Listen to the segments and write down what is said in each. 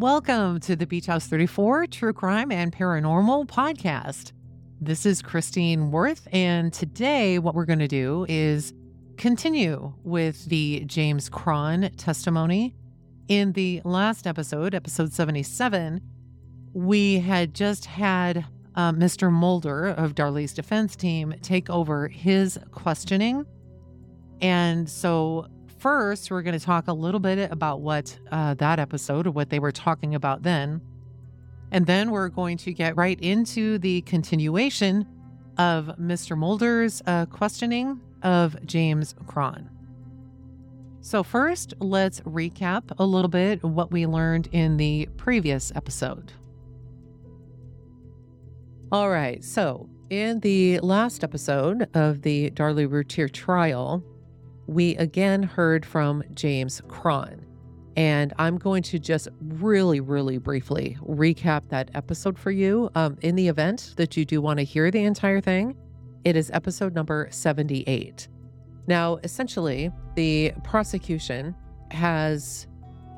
Welcome to the Beach House 34 True Crime and Paranormal Podcast. This is Christine Worth, and today what we're going to do is continue with the James Cron testimony. In the last episode, episode 77, we had just had uh, Mr. Mulder of Darlie's defense team take over his questioning. And so, first, we're going to talk a little bit about what uh, that episode, what they were talking about then. And then we're going to get right into the continuation of Mr. Mulder's uh, questioning of James Cron. So, first, let's recap a little bit what we learned in the previous episode. All right, so in the last episode of the Darlie Routier trial, we again heard from James Cron. And I'm going to just really, really briefly recap that episode for you. Um, in the event that you do want to hear the entire thing, it is episode number 78. Now, essentially, the prosecution has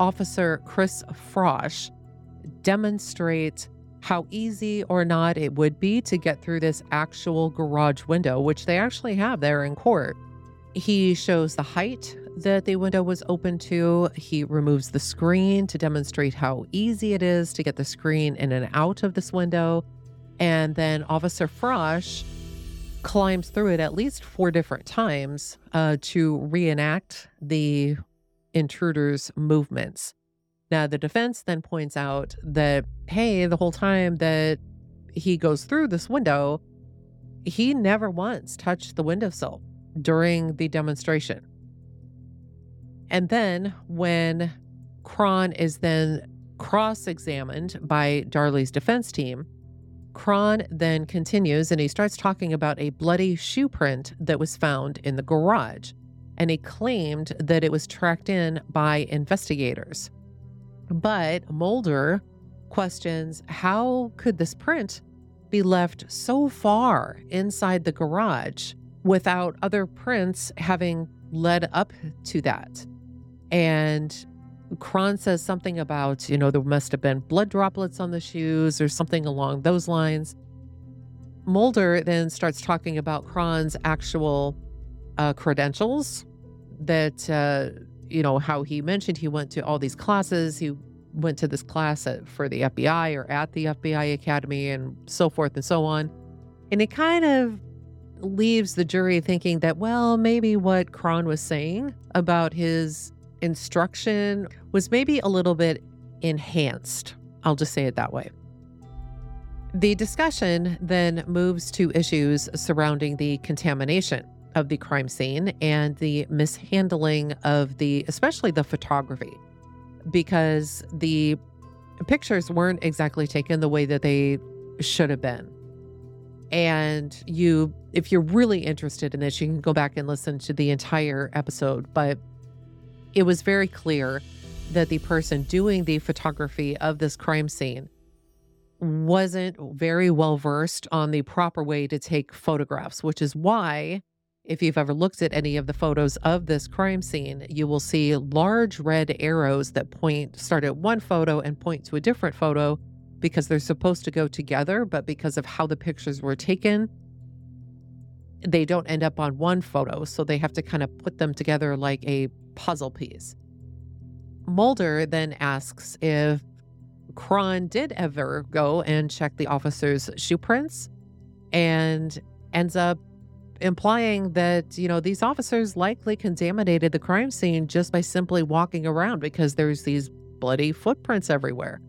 Officer Chris Frosch demonstrate how easy or not it would be to get through this actual garage window, which they actually have there in court. He shows the height that the window was open to. He removes the screen to demonstrate how easy it is to get the screen in and out of this window. And then Officer Frosch climbs through it at least four different times uh, to reenact the intruder's movements. Now, the defense then points out that, hey, the whole time that he goes through this window, he never once touched the windowsill during the demonstration. And then when Cron is then cross examined by Darlie's defense team, Cron then continues and he starts talking about a bloody shoe print that was found in the garage. And he claimed that it was tracked in by investigators. But Mulder questions how could this print be left so far inside the garage without other prints having led up to that? And Cron says something about, you know, there must have been blood droplets on the shoes or something along those lines. Mulder then starts talking about Cron's actual uh, credentials that uh, you know, how he mentioned he went to all these classes. He went to this class at, for the FBI or at the FBI Academy and so forth and so on. And it kind of leaves the jury thinking that, well, maybe what Cron was saying about his instruction was maybe a little bit enhanced. I'll just say it that way. The discussion then moves to issues surrounding the contamination of the crime scene and the mishandling of the, especially the photography, because the pictures weren't exactly taken the way that they should have been. And you, if you're really interested in this, you can go back and listen to the entire episode. But it was very clear that the person doing the photography of this crime scene wasn't very well versed on the proper way to take photographs, which is why if you've ever looked at any of the photos of this crime scene, you will see large red arrows that point start at one photo and point to a different photo because they're supposed to go together, but because of how the pictures were taken, they don't end up on one photo. So they have to kind of put them together like a puzzle piece. Mulder then asks if Cron did ever go and check the officer's shoe prints and ends up implying that, you know, these officers likely contaminated the crime scene just by simply walking around because there's these bloody footprints everywhere.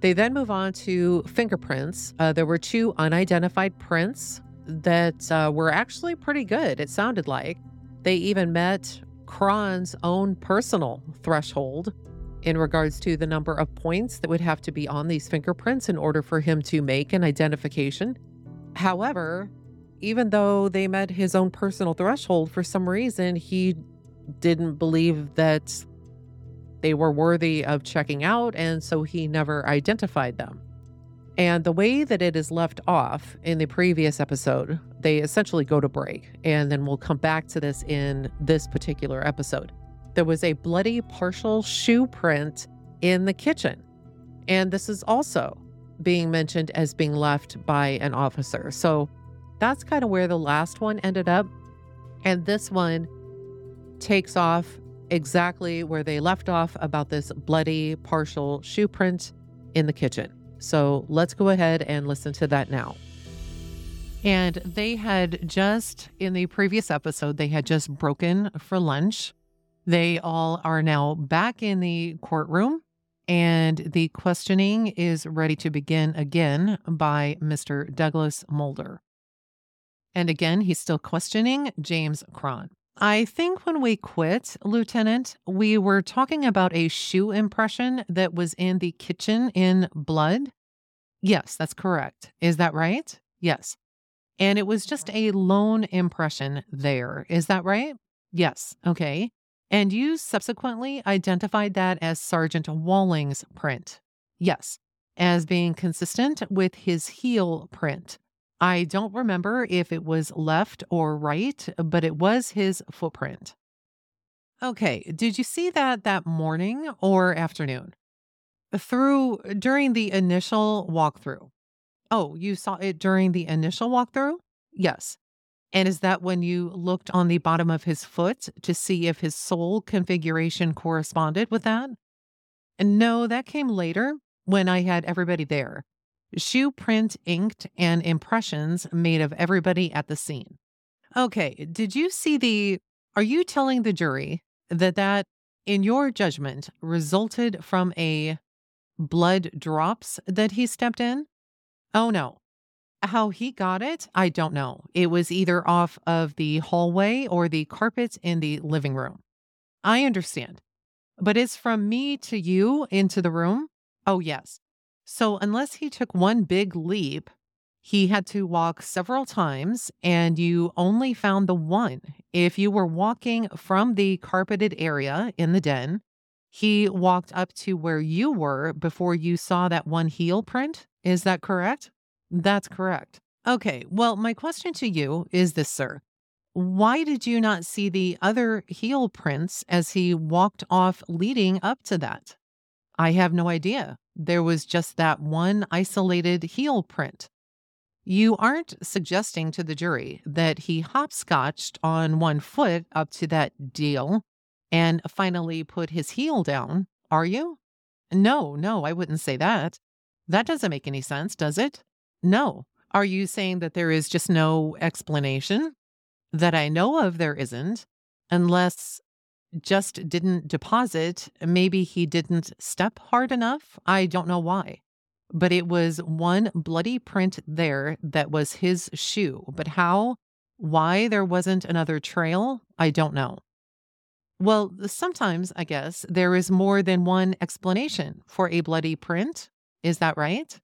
They then move on to fingerprints. Uh, there were two unidentified prints that uh, were actually pretty good, it sounded like. They even met Cron's own personal threshold in regards to the number of points that would have to be on these fingerprints in order for him to make an identification. However, even though they met his own personal threshold, for some reason, he didn't believe that they were worthy of checking out, and so he never identified them. And the way that it is left off in the previous episode, they essentially go to break, and then we'll come back to this in this particular episode. there was a bloody partial shoe print in the kitchen. And this is also being mentioned as being left by an officer. So that's kind of where the last one ended up. And this one takes off exactly where they left off about this bloody partial shoe print in the kitchen. So let's go ahead and listen to that now. And they had just, in the previous episode, they had just broken for lunch. They all are now back in the courtroom, and the questioning is ready to begin again by Mr. Douglas Mulder. And again, he's still questioning James Cron. I think when we quit, Lieutenant, we were talking about a shoe impression that was in the kitchen in blood. Yes, that's correct. Is that right? Yes. And it was just a lone impression there. Is that right? Yes. Okay. And you subsequently identified that as Sergeant Walling's print. Yes. As being consistent with his heel print. I don't remember if it was left or right, but it was his footprint. Okay, did you see that that morning or afternoon? Through during the initial walkthrough. Oh, you saw it during the initial walkthrough? Yes. And is that when you looked on the bottom of his foot to see if his sole configuration corresponded with that? No, that came later when I had everybody there shoe print inked and impressions made of everybody at the scene. Okay, did you see the are you telling the jury that that in your judgment resulted from a blood drops that he stepped in? Oh no. How he got it, I don't know. It was either off of the hallway or the carpet in the living room. I understand. But it's from me to you into the room? Oh, yes. So, unless he took one big leap, he had to walk several times, and you only found the one. If you were walking from the carpeted area in the den, he walked up to where you were before you saw that one heel print. Is that correct? That's correct. Okay, well, my question to you is this, sir. Why did you not see the other heel prints as he walked off leading up to that? I have no idea. There was just that one isolated heel print. You aren't suggesting to the jury that he hopscotched on one foot up to that deal and finally put his heel down, are you? No, no, I wouldn't say that. That doesn't make any sense, does it? No. Are you saying that there is just no explanation? That I know of, there isn't, unless just didn't deposit. Maybe he didn't step hard enough. I don't know why. But it was one bloody print there that was his shoe. But how, why there wasn't another trail, I don't know. Well, sometimes, I guess, there is more than one explanation for a bloody print. Is that right?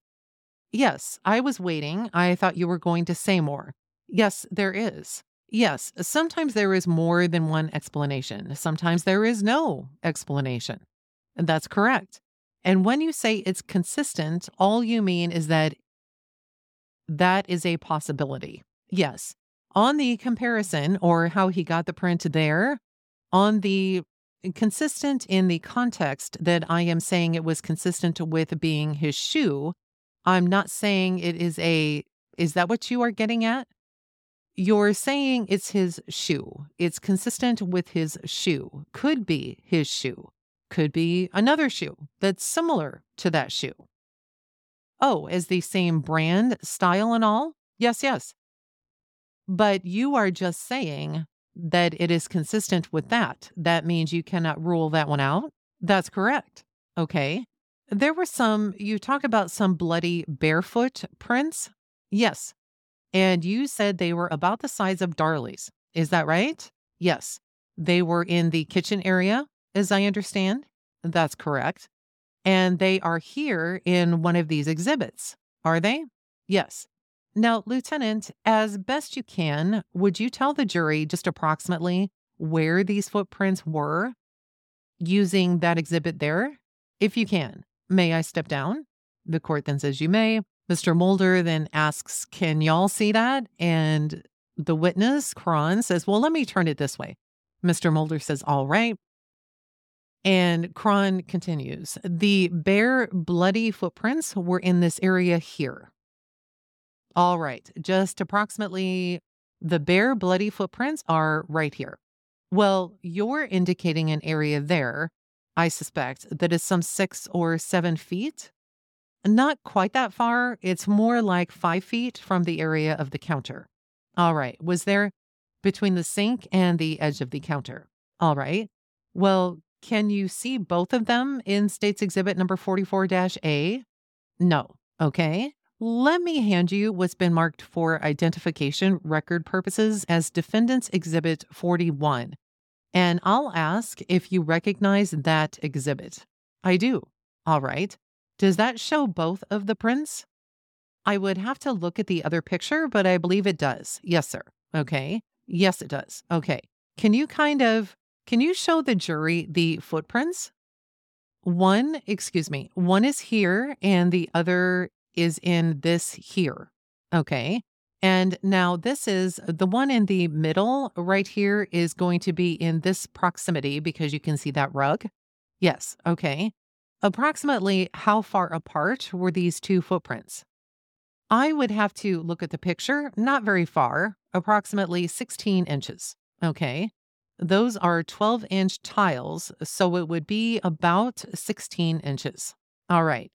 Yes, I was waiting. I thought you were going to say more. Yes, there is. Yes, uh, sometimes there is more than one explanation. Sometimes there is no explanation. That's correct. And when you say it's consistent, all you mean is that that is a possibility. Yes. On the comparison or how he got the print there, on the consistent in the context that I am saying it was consistent with being his shoe, I'm not saying it is a, is that what you are getting at? You're saying it's his shoe. It's consistent with his shoe. Could be his shoe. Could be another shoe that's similar to that shoe. Oh, is the same brand, style, and all? Yes, yes. But you are just saying that it is consistent with that. That means you cannot rule that one out. That's correct. Okay. There were some, you talk about some bloody barefoot prints. Yes, and you said they were about the size of Darlie's. Is that right? Yes. They were in the kitchen area, as I understand. That's correct. And they are here in one of these exhibits, are they? Yes. Now, Lieutenant, as best you can, would you tell the jury just approximately where these footprints were using that exhibit there? If you can, may I step down? The court then says you may. Mr. Mulder then asks, Can y'all see that? And the witness, Cron, says, Well, let me turn it this way. Mr. Mulder says, All right. And Cron continues The bare, bloody footprints were in this area here. All right, just approximately the bare, bloody footprints are right here. Well, you're indicating an area there, I suspect, that is some six or seven feet. Not quite that far. It's more like five feet from the area of the counter. All right. Was there between the sink and the edge of the counter? All right. Well, can you see both of them in States Exhibit number 44 A? No. Okay. Let me hand you what's been marked for identification record purposes as Defendant's Exhibit 41. And I'll ask if you recognize that exhibit. I do. All right. Does that show both of the prints? I would have to look at the other picture, but I believe it does. Yes, sir. Okay. Yes, it does. Okay. Can you kind of can you show the jury the footprints? One, excuse me, one is here and the other is in this here. Okay. And now this is the one in the middle right here is going to be in this proximity because you can see that rug. Yes. Okay. Approximately how far apart were these two footprints? I would have to look at the picture, not very far, approximately 16 inches. Okay. Those are 12 inch tiles, so it would be about 16 inches. All right.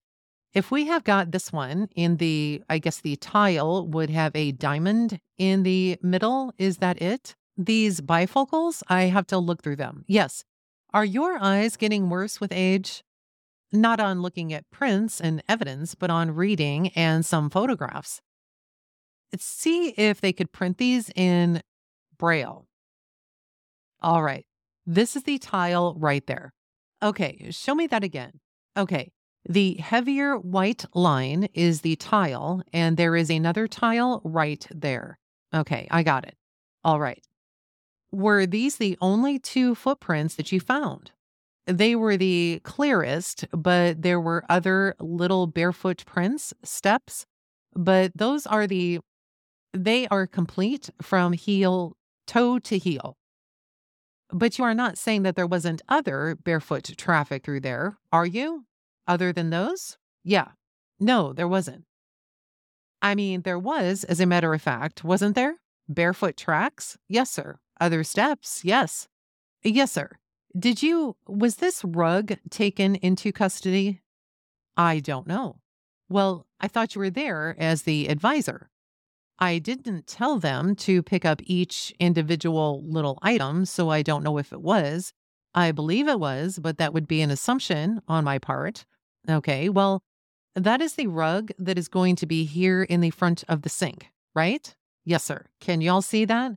If we have got this one in the, I guess the tile would have a diamond in the middle. Is that it? These bifocals, I have to look through them. Yes. Are your eyes getting worse with age? Not on looking at prints and evidence, but on reading and some photographs. See if they could print these in Braille. All right. This is the tile right there. Okay, show me that again. Okay, the heavier white line is the tile, and there is another tile right there. Okay, I got it. All right. Were these the only two footprints that you found? They were the clearest, but there were other little barefoot prints, steps, but those are the, they are complete from heel, toe to heel. But you are not saying that there wasn't other barefoot traffic through there, are you? Other than those? Yeah. No, there wasn't. I mean, there was, as a matter of fact, wasn't there? Barefoot tracks? Yes, sir. Other steps? Yes. Yes, sir. Did you, was this rug taken into custody? I don't know. Well, I thought you were there as the advisor. I didn't tell them to pick up each individual little item, so I don't know if it was. I believe it was, but that would be an assumption on my part. Okay, well, that is the rug that is going to be here in the front of the sink, right? Yes, sir. Can y'all see that?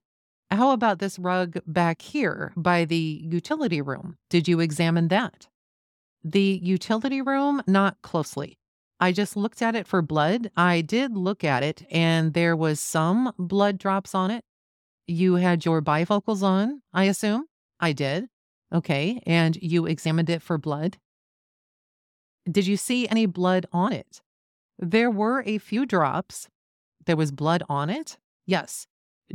How about this rug back here by the utility room? Did you examine that? The utility room, not closely. I just looked at it for blood. I did look at it and there was some blood drops on it. You had your bifocals on, I assume? I did. Okay. And you examined it for blood? Did you see any blood on it? There were a few drops. There was blood on it? Yes.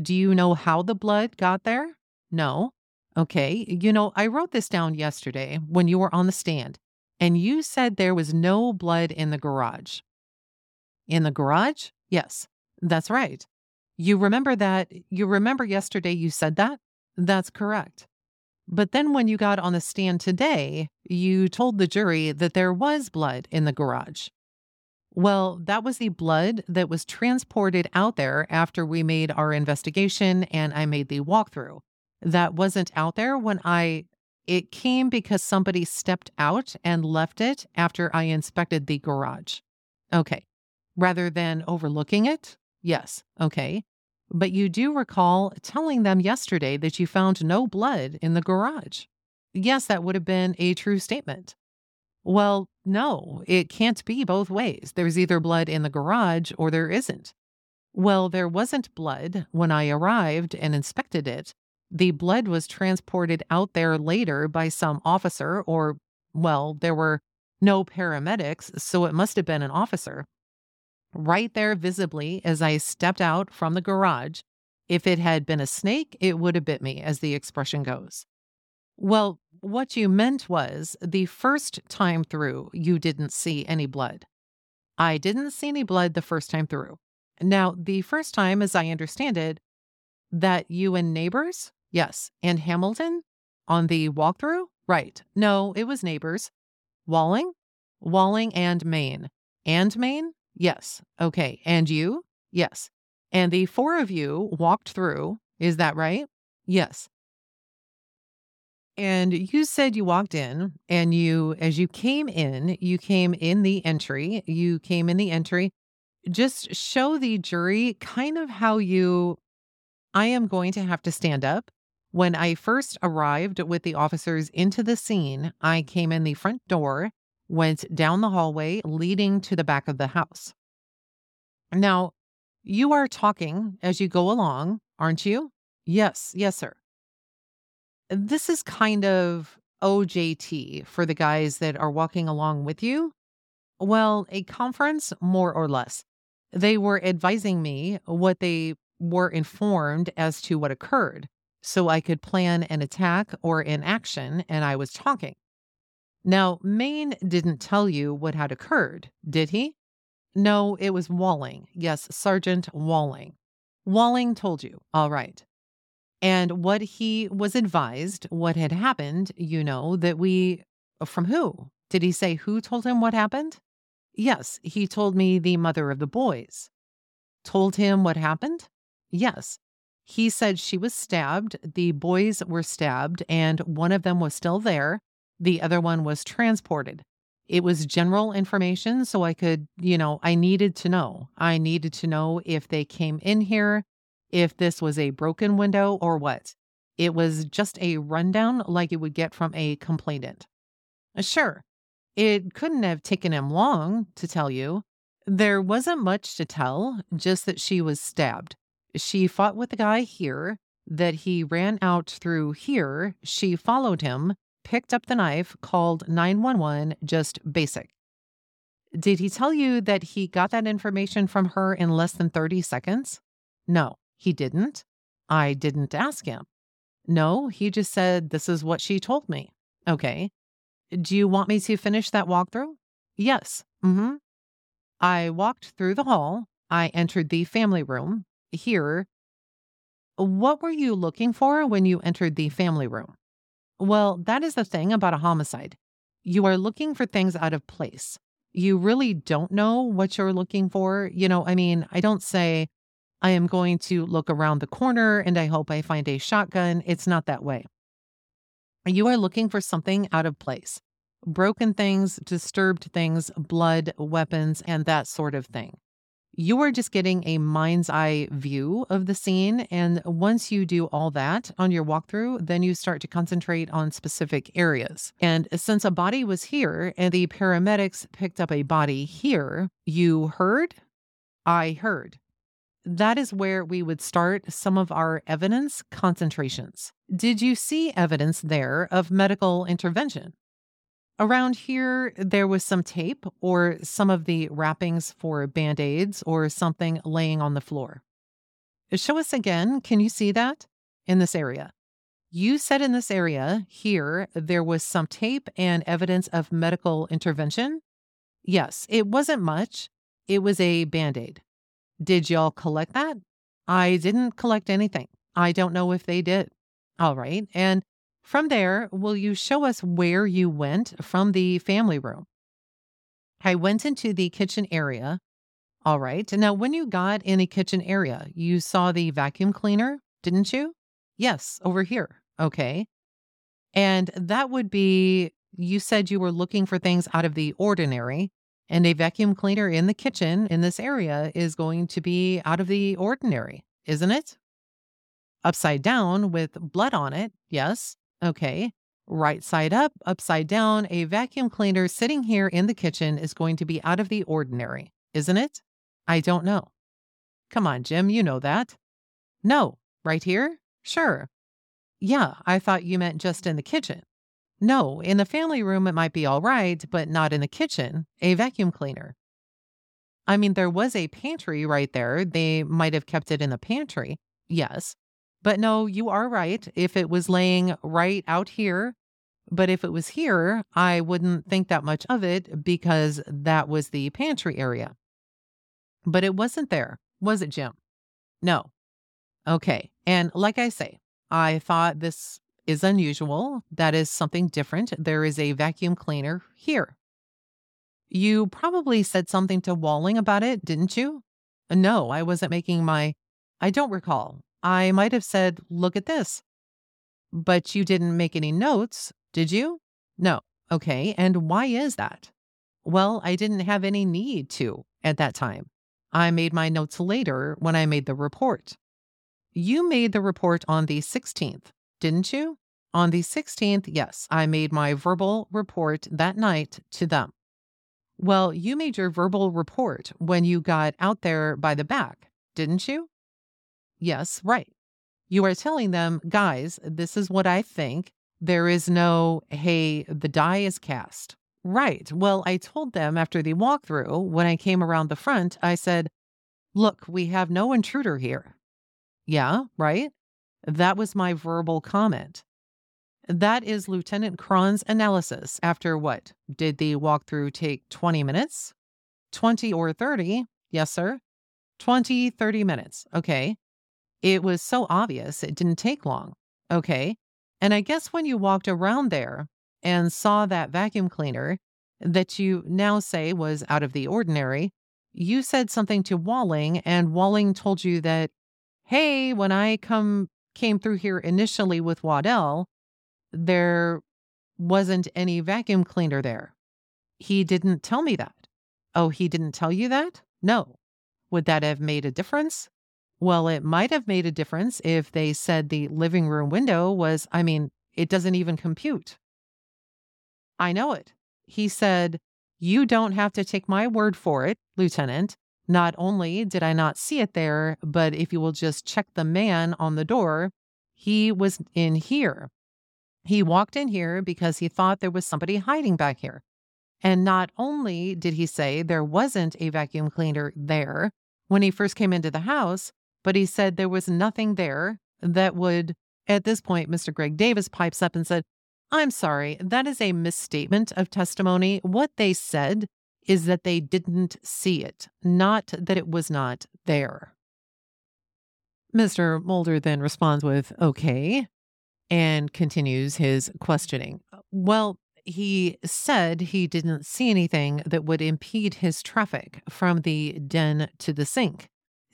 Do you know how the blood got there? No. Okay. You know, I wrote this down yesterday when you were on the stand, and you said there was no blood in the garage. In the garage? Yes, that's right. You remember that? You remember yesterday you said that? That's correct. But then when you got on the stand today, you told the jury that there was blood in the garage. Well, that was the blood that was transported out there after we made our investigation and I made the walkthrough. That wasn't out there when I, it came because somebody stepped out and left it after I inspected the garage. Okay. Rather than overlooking it? Yes. Okay. But you do recall telling them yesterday that you found no blood in the garage. Yes, that would have been a true statement. Well, no, it can't be both ways. There's either blood in the garage or there isn't. Well, there wasn't blood when I arrived and inspected it. The blood was transported out there later by some officer, or, well, there were no paramedics, so it must have been an officer right there visibly as I stepped out from the garage. If it had been a snake, it would have bit me, as the expression goes. Well, what you meant was the first time through, you didn't see any blood. I didn't see any blood the first time through. Now, the first time, as I understand it, that you and neighbors? Yes. And Hamilton? On the walkthrough? Right. No, it was neighbors. Walling? Walling and Maine. And Maine? Yes. Okay. And you? Yes. And the four of you walked through. Is that right? Yes. And you said you walked in and you, as you came in, you came in the entry, you came in the entry. Just show the jury kind of how you, I am going to have to stand up. When I first arrived with the officers into the scene, I came in the front door, went down the hallway leading to the back of the house. Now, you are talking as you go along, aren't you? Yes, yes, sir. This is kind of OJT for the guys that are walking along with you. Well, a conference, more or less. They were advising me what they were informed as to what occurred so I could plan an attack or an action, and I was talking. Now, Maine didn't tell you what had occurred, did he? No, it was Walling. Yes, Sergeant Walling. Walling told you. All right. And what he was advised, what had happened, you know, that we, uh, from who? Did he say who told him what happened? Yes, he told me the mother of the boys. Told him what happened? Yes. He said she was stabbed, the boys were stabbed, and one of them was still there. The other one was transported. It was general information, so I could, you know, I needed to know. I needed to know if they came in here, if this was a broken window or what. It was just a rundown like you would get from a complainant. Uh, sure, it couldn't have taken him long to tell you. There wasn't much to tell, just that she was stabbed. She fought with the guy here, that he ran out through here. She followed him, picked up the knife, called 911, just basic. Did he tell you that he got that information from her in less than 30 seconds? No. He didn't. I didn't ask him. No, he just said, This is what she told me. Okay. Do you want me to finish that walkthrough? Yes. Mm-hmm. I walked through the hall. I entered the family room. Here. What were you looking for when you entered the family room? Well, that is the thing about a homicide. You are looking for things out of place. You really don't know what you're looking for. You know, I mean, I don't say, I am going to look around the corner and I hope I find a shotgun. It's not that way. You are looking for something out of place broken things, disturbed things, blood, weapons, and that sort of thing. You are just getting a mind's eye view of the scene. And once you do all that on your walkthrough, then you start to concentrate on specific areas. And since a body was here and the paramedics picked up a body here, you heard? I heard that is where we would start some of our evidence concentrations. Did you see evidence there of medical intervention? Around here, there was some tape or some of the wrappings for band aids or something laying on the floor. Show us again. Can you see that in this area? You said in this area here, there was some tape and evidence of medical intervention. Yes, it wasn't much. It was a band aid. Did y'all collect that? I didn't collect anything. I don't know if they did. All right. And from there, will you show us where you went from the family room? I went into the kitchen area. All right. Now, when you got in the kitchen area, you saw the vacuum cleaner, didn't you? Yes, over here. Okay. And that would be, you said you were looking for things out of the ordinary. And a vacuum cleaner in the kitchen in this area is going to be out of the ordinary, isn't it? Upside down with blood on it, yes. Okay. Right side up, upside down, a vacuum cleaner sitting here in the kitchen is going to be out of the ordinary, isn't it? I don't know. Come on, Jim, you know that. No, right here? Sure. Yeah, I thought you meant just in the kitchen. No, in the family room, it might be all right, but not in the kitchen, a vacuum cleaner. I mean, there was a pantry right there. They might have kept it in the pantry. Yes. But no, you are right. If it was laying right out here, But if it was here, I wouldn't think that much of it because that was the pantry area. But it wasn't there, was it, Jim? No. Okay. And like I say, I thought this is unusual. That is something different. There is a vacuum cleaner here. You probably said something to Walling about it, didn't you? No, I wasn't making my. I don't recall. I might have said, look at this. But you didn't make any notes, did you? No. Okay. And why is that? Well, I didn't have any need to at that time. I made my notes later when I made the report. You made the report on the 16th, didn't you? On the 16th, yes, I made my verbal report that night to them. Well, you made your verbal report when you got out there by the back, didn't you? Yes, right. You are telling them, guys, this is what I think. There is no, hey, the die is cast. Right. Well, I told them after the walkthrough, when I came around the front, I said, look, we have no intruder here. Yeah, right. That was my verbal comment. That is Lieutenant Cron's analysis after what? Did the walkthrough take 20 minutes? 20 or 30? Yes, sir. 20, 30 minutes. Okay. It was so obvious it didn't take long. Okay. And I guess when you walked around there and saw that vacuum cleaner that you now say was out of the ordinary, you said something to Walling, and Walling told you that, hey, when I come came through here initially with Waddell, there wasn't any vacuum cleaner there. He didn't tell me that. Oh, he didn't tell you that? No. Would that have made a difference? Well, it might have made a difference if they said the living room window was, I mean, it doesn't even compute. I know it. He said, You don't have to take my word for it, Lieutenant. Not only did I not see it there, but if you will just check the man on the door, he was in here. He walked in here because he thought there was somebody hiding back here. And not only did he say there wasn't a vacuum cleaner there when he first came into the house, but he said there was nothing there that would, at this point, Mr. Greg Davis pipes up and said, I'm sorry, that is a misstatement of testimony. What they said is that they didn't see it, not that it was not there. Mr. Mulder then responds with, okay, and continues his questioning. Uh, well, he said he didn't see anything that would impede his traffic from the den to the sink.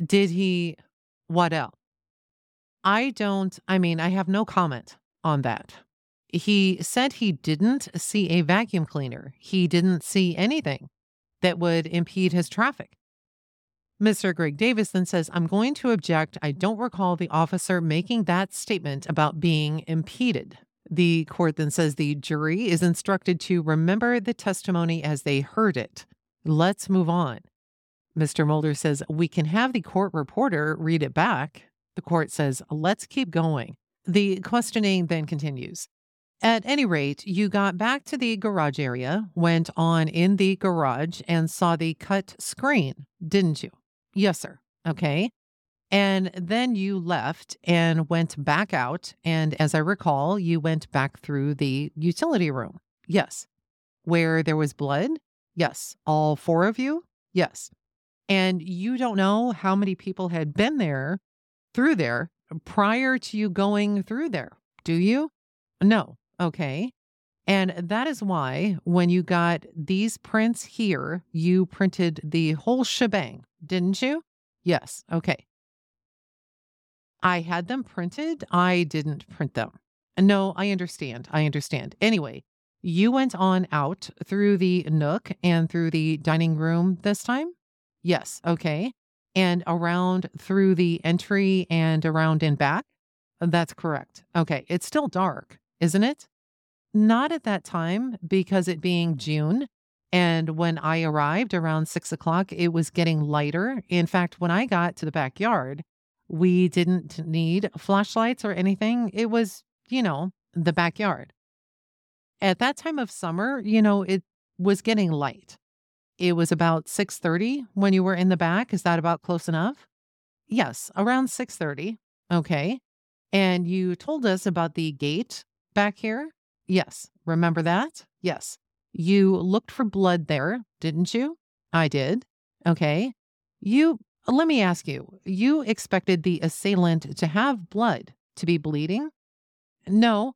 Did he what else? I don't, I mean, I have no comment on that. He said he didn't see a vacuum cleaner. He didn't see anything that would impede his traffic. Mr. Greg Davis then says, I'm going to object. I don't recall the officer making that statement about being impeded. The court then says the jury is instructed to remember the testimony as they heard it. Let's move on. Mr. Mulder says, We can have the court reporter read it back. The court says, Let's keep going. The questioning then continues. At any rate, you got back to the garage area, went on in the garage, and saw the cut screen, didn't you? Yes, sir. Okay. And then you left and went back out. And as I recall, you went back through the utility room. Yes. Where there was blood? Yes. All four of you? Yes and you don't know how many people had been there through there prior to you going through there, do you? No. Okay. And that is why when you got these prints here, you printed the whole shebang, didn't you? Yes. Okay. I had them printed. I didn't print them. No, I understand. I understand. Anyway, you went on out through the nook and through the dining room this time? Yes. Okay. And around through the entry and around and back? That's correct. Okay. It's still dark, isn't it? Not at that time because it being June. And when I arrived around six o'clock, it was getting lighter. In fact, when I got to the backyard, we didn't need flashlights or anything. It was, you know, the backyard. At that time of summer, you know, it was getting light. It was about 6:30 when you were in the back. Is that about close enough? Yes, around 6:30. Okay. And you told us about the gate back here? Yes. Remember that? Yes. You looked for blood there, didn't you? I did. Okay. You, let me ask you, you expected the assailant to have blood, to be bleeding? No,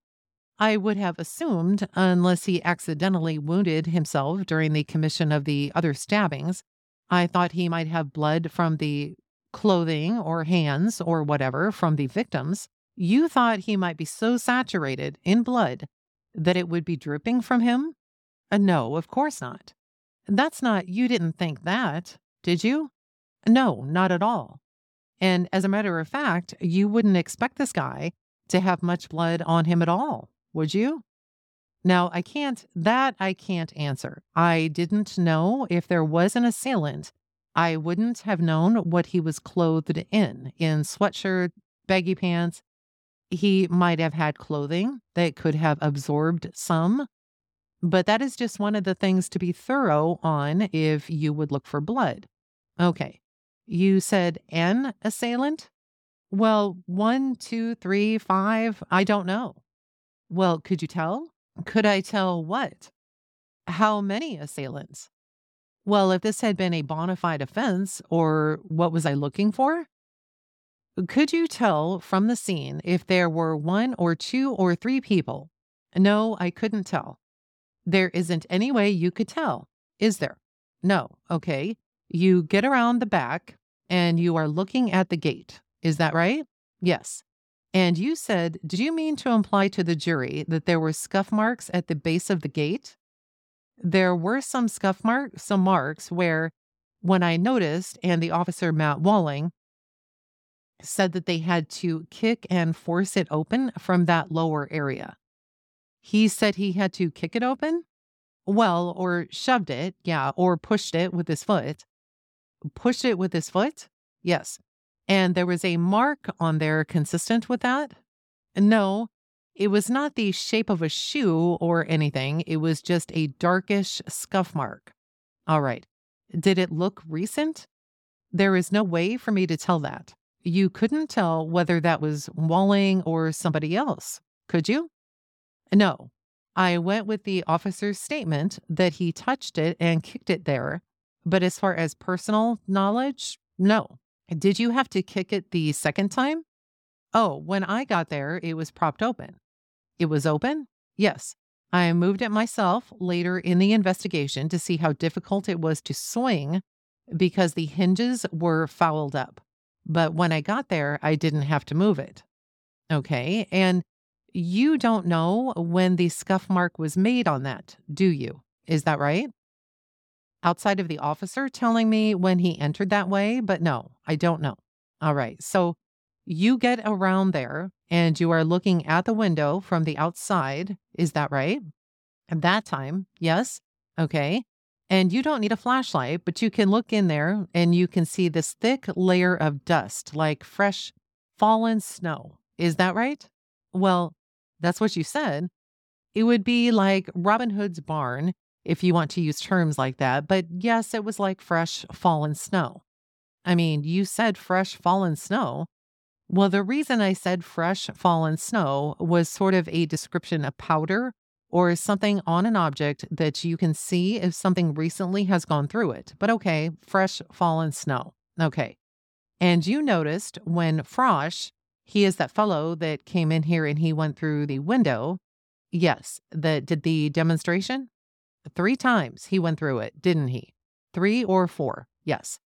I would have assumed, unless he accidentally wounded himself during the commission of the other stabbings, I thought he might have blood from the clothing or hands or whatever from the victims. You thought he might be so saturated in blood that it would be dripping from him? Uh, no, of course not. That's not, you didn't think that, did you? No, not at all. And as a matter of fact, you wouldn't expect this guy to have much blood on him at all would you? Now, I can't, that I can't answer. I didn't know if there was an assailant. I wouldn't have known what he was clothed in, in sweatshirt, baggy pants. He might have had clothing that could have absorbed some, but that is just one of the things to be thorough on if you would look for blood. Okay. You said an assailant? Well, one, two, three, five, I don't know. Well, could you tell? Could I tell what? How many assailants? Well, if this had been a bona fide offense, or what was I looking for? Could you tell from the scene if there were one or two or three people? No, I couldn't tell. There isn't any way you could tell, is there? No. Okay. You get around the back and you are looking at the gate. Is that right? Yes. And you said, did you mean to imply to the jury that there were scuff marks at the base of the gate? There were some scuff marks, some marks where, when I noticed, and the officer Matt Walling said that they had to kick and force it open from that lower area. He said he had to kick it open? Well, or shoved it, yeah, or pushed it with his foot. Pushed it with his foot? Yes. And there was a mark on there consistent with that? No, it was not the shape of a shoe or anything. It was just a darkish scuff mark. All right. Did it look recent? There is no way for me to tell that. You couldn't tell whether that was Walling or somebody else, could you? No. I went with the officer's statement that he touched it and kicked it there. But as far as personal knowledge, no. Did you have to kick it the second time? Oh, when I got there, it was propped open. It was open? Yes. I moved it myself later in the investigation to see how difficult it was to swing because the hinges were fouled up. But when I got there, I didn't have to move it. Okay. And you don't know when the scuff mark was made on that, do you? Is that right? outside of the officer telling me when he entered that way, but no, I don't know. All right. So you get around there and you are looking at the window from the outside. Is that right? At that time, yes. Okay. And you don't need a flashlight, but you can look in there and you can see this thick layer of dust, like fresh fallen snow. Is that right? Well, that's what you said. It would be like Robin Hood's barn if you want to use terms like that. But yes, it was like fresh fallen snow. I mean, you said fresh fallen snow. Well, the reason I said fresh fallen snow was sort of a description of powder or something on an object that you can see if something recently has gone through it. But okay, fresh fallen snow. Okay. And you noticed when Frosch, he is that fellow that came in here and he went through the window. Yes, that did the demonstration. Three times he went through it, didn't he? Three or four? Yes.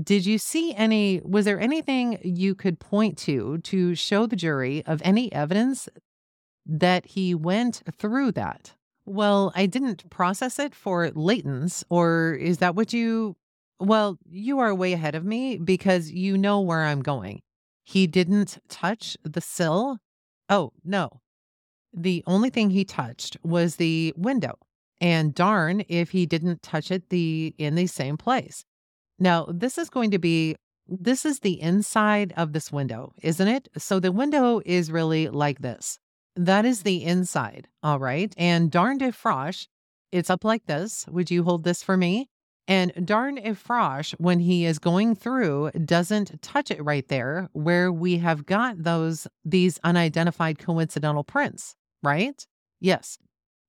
Did you see any, was there anything you could point to to show the jury of any evidence that he went through that? Well, I didn't process it for latents, or is that what you? Well, you are way ahead of me because you know where I'm going. He didn't touch the sill. Oh, no. The only thing he touched was the window. And darn if he didn't touch it the in the same place. Now, this is going to be this is the inside of this window, isn't it? So the window is really like this. That is the inside, all right? And darned if Frosch, it's up like this. Would you hold this for me? And darn if Frosch, when he is going through, doesn't touch it right there where we have got those these unidentified coincidental prints, right? Yes.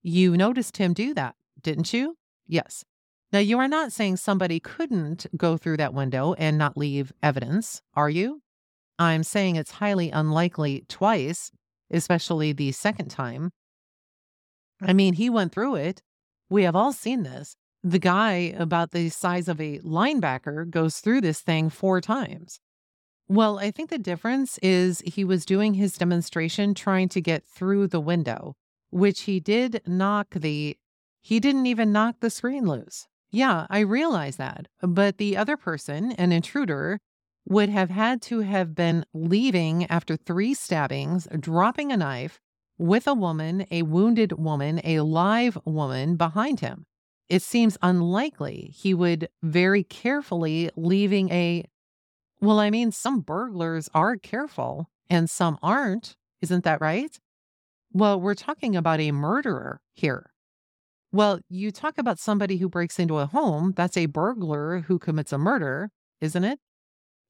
You noticed him do that, didn't you? Yes. Now, you are not saying somebody couldn't go through that window and not leave evidence, are you? I'm saying it's highly unlikely twice, especially the second time. I mean, he went through it. We have all seen this. The guy about the size of a linebacker goes through this thing four times. Well, I think the difference is he was doing his demonstration trying to get through the window, which he did knock the, he didn't even knock the screen loose. Yeah, I realize that. But the other person, an intruder, would have had to have been leaving after three stabbings, dropping a knife with a woman, a wounded woman, a live woman behind him. It seems unlikely he would very carefully leaving a well, I mean, some burglars are careful and some aren't. Isn't that right? Well, we're talking about a murderer here. Well, you talk about somebody who breaks into a home, that's a burglar who commits a murder, isn't it?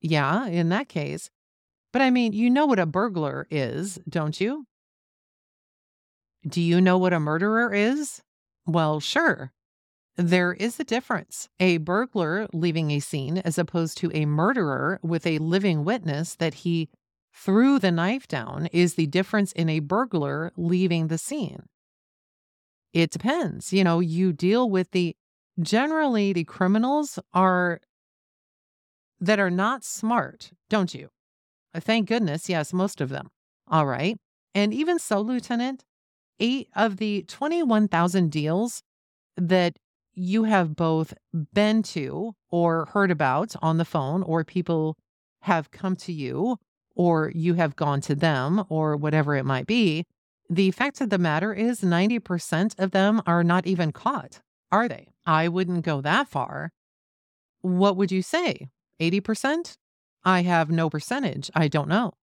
Yeah, in that case. But I mean, you know what a burglar is, don't you? Do you know what a murderer is? Well, sure. There is a difference. A burglar leaving a scene as opposed to a murderer with a living witness that he threw the knife down is the difference in a burglar leaving the scene. It depends. You know, you deal with the generally the criminals are that are not smart, don't you? Uh, thank goodness, yes, most of them. All right. And even so, Lieutenant, eight of the 21,000 deals that you have both been to or heard about on the phone, or people have come to you, or you have gone to them, or whatever it might be, the fact of the matter is 90% of them are not even caught, are they? I wouldn't go that far. What would you say? 80%? I have no percentage. I don't know.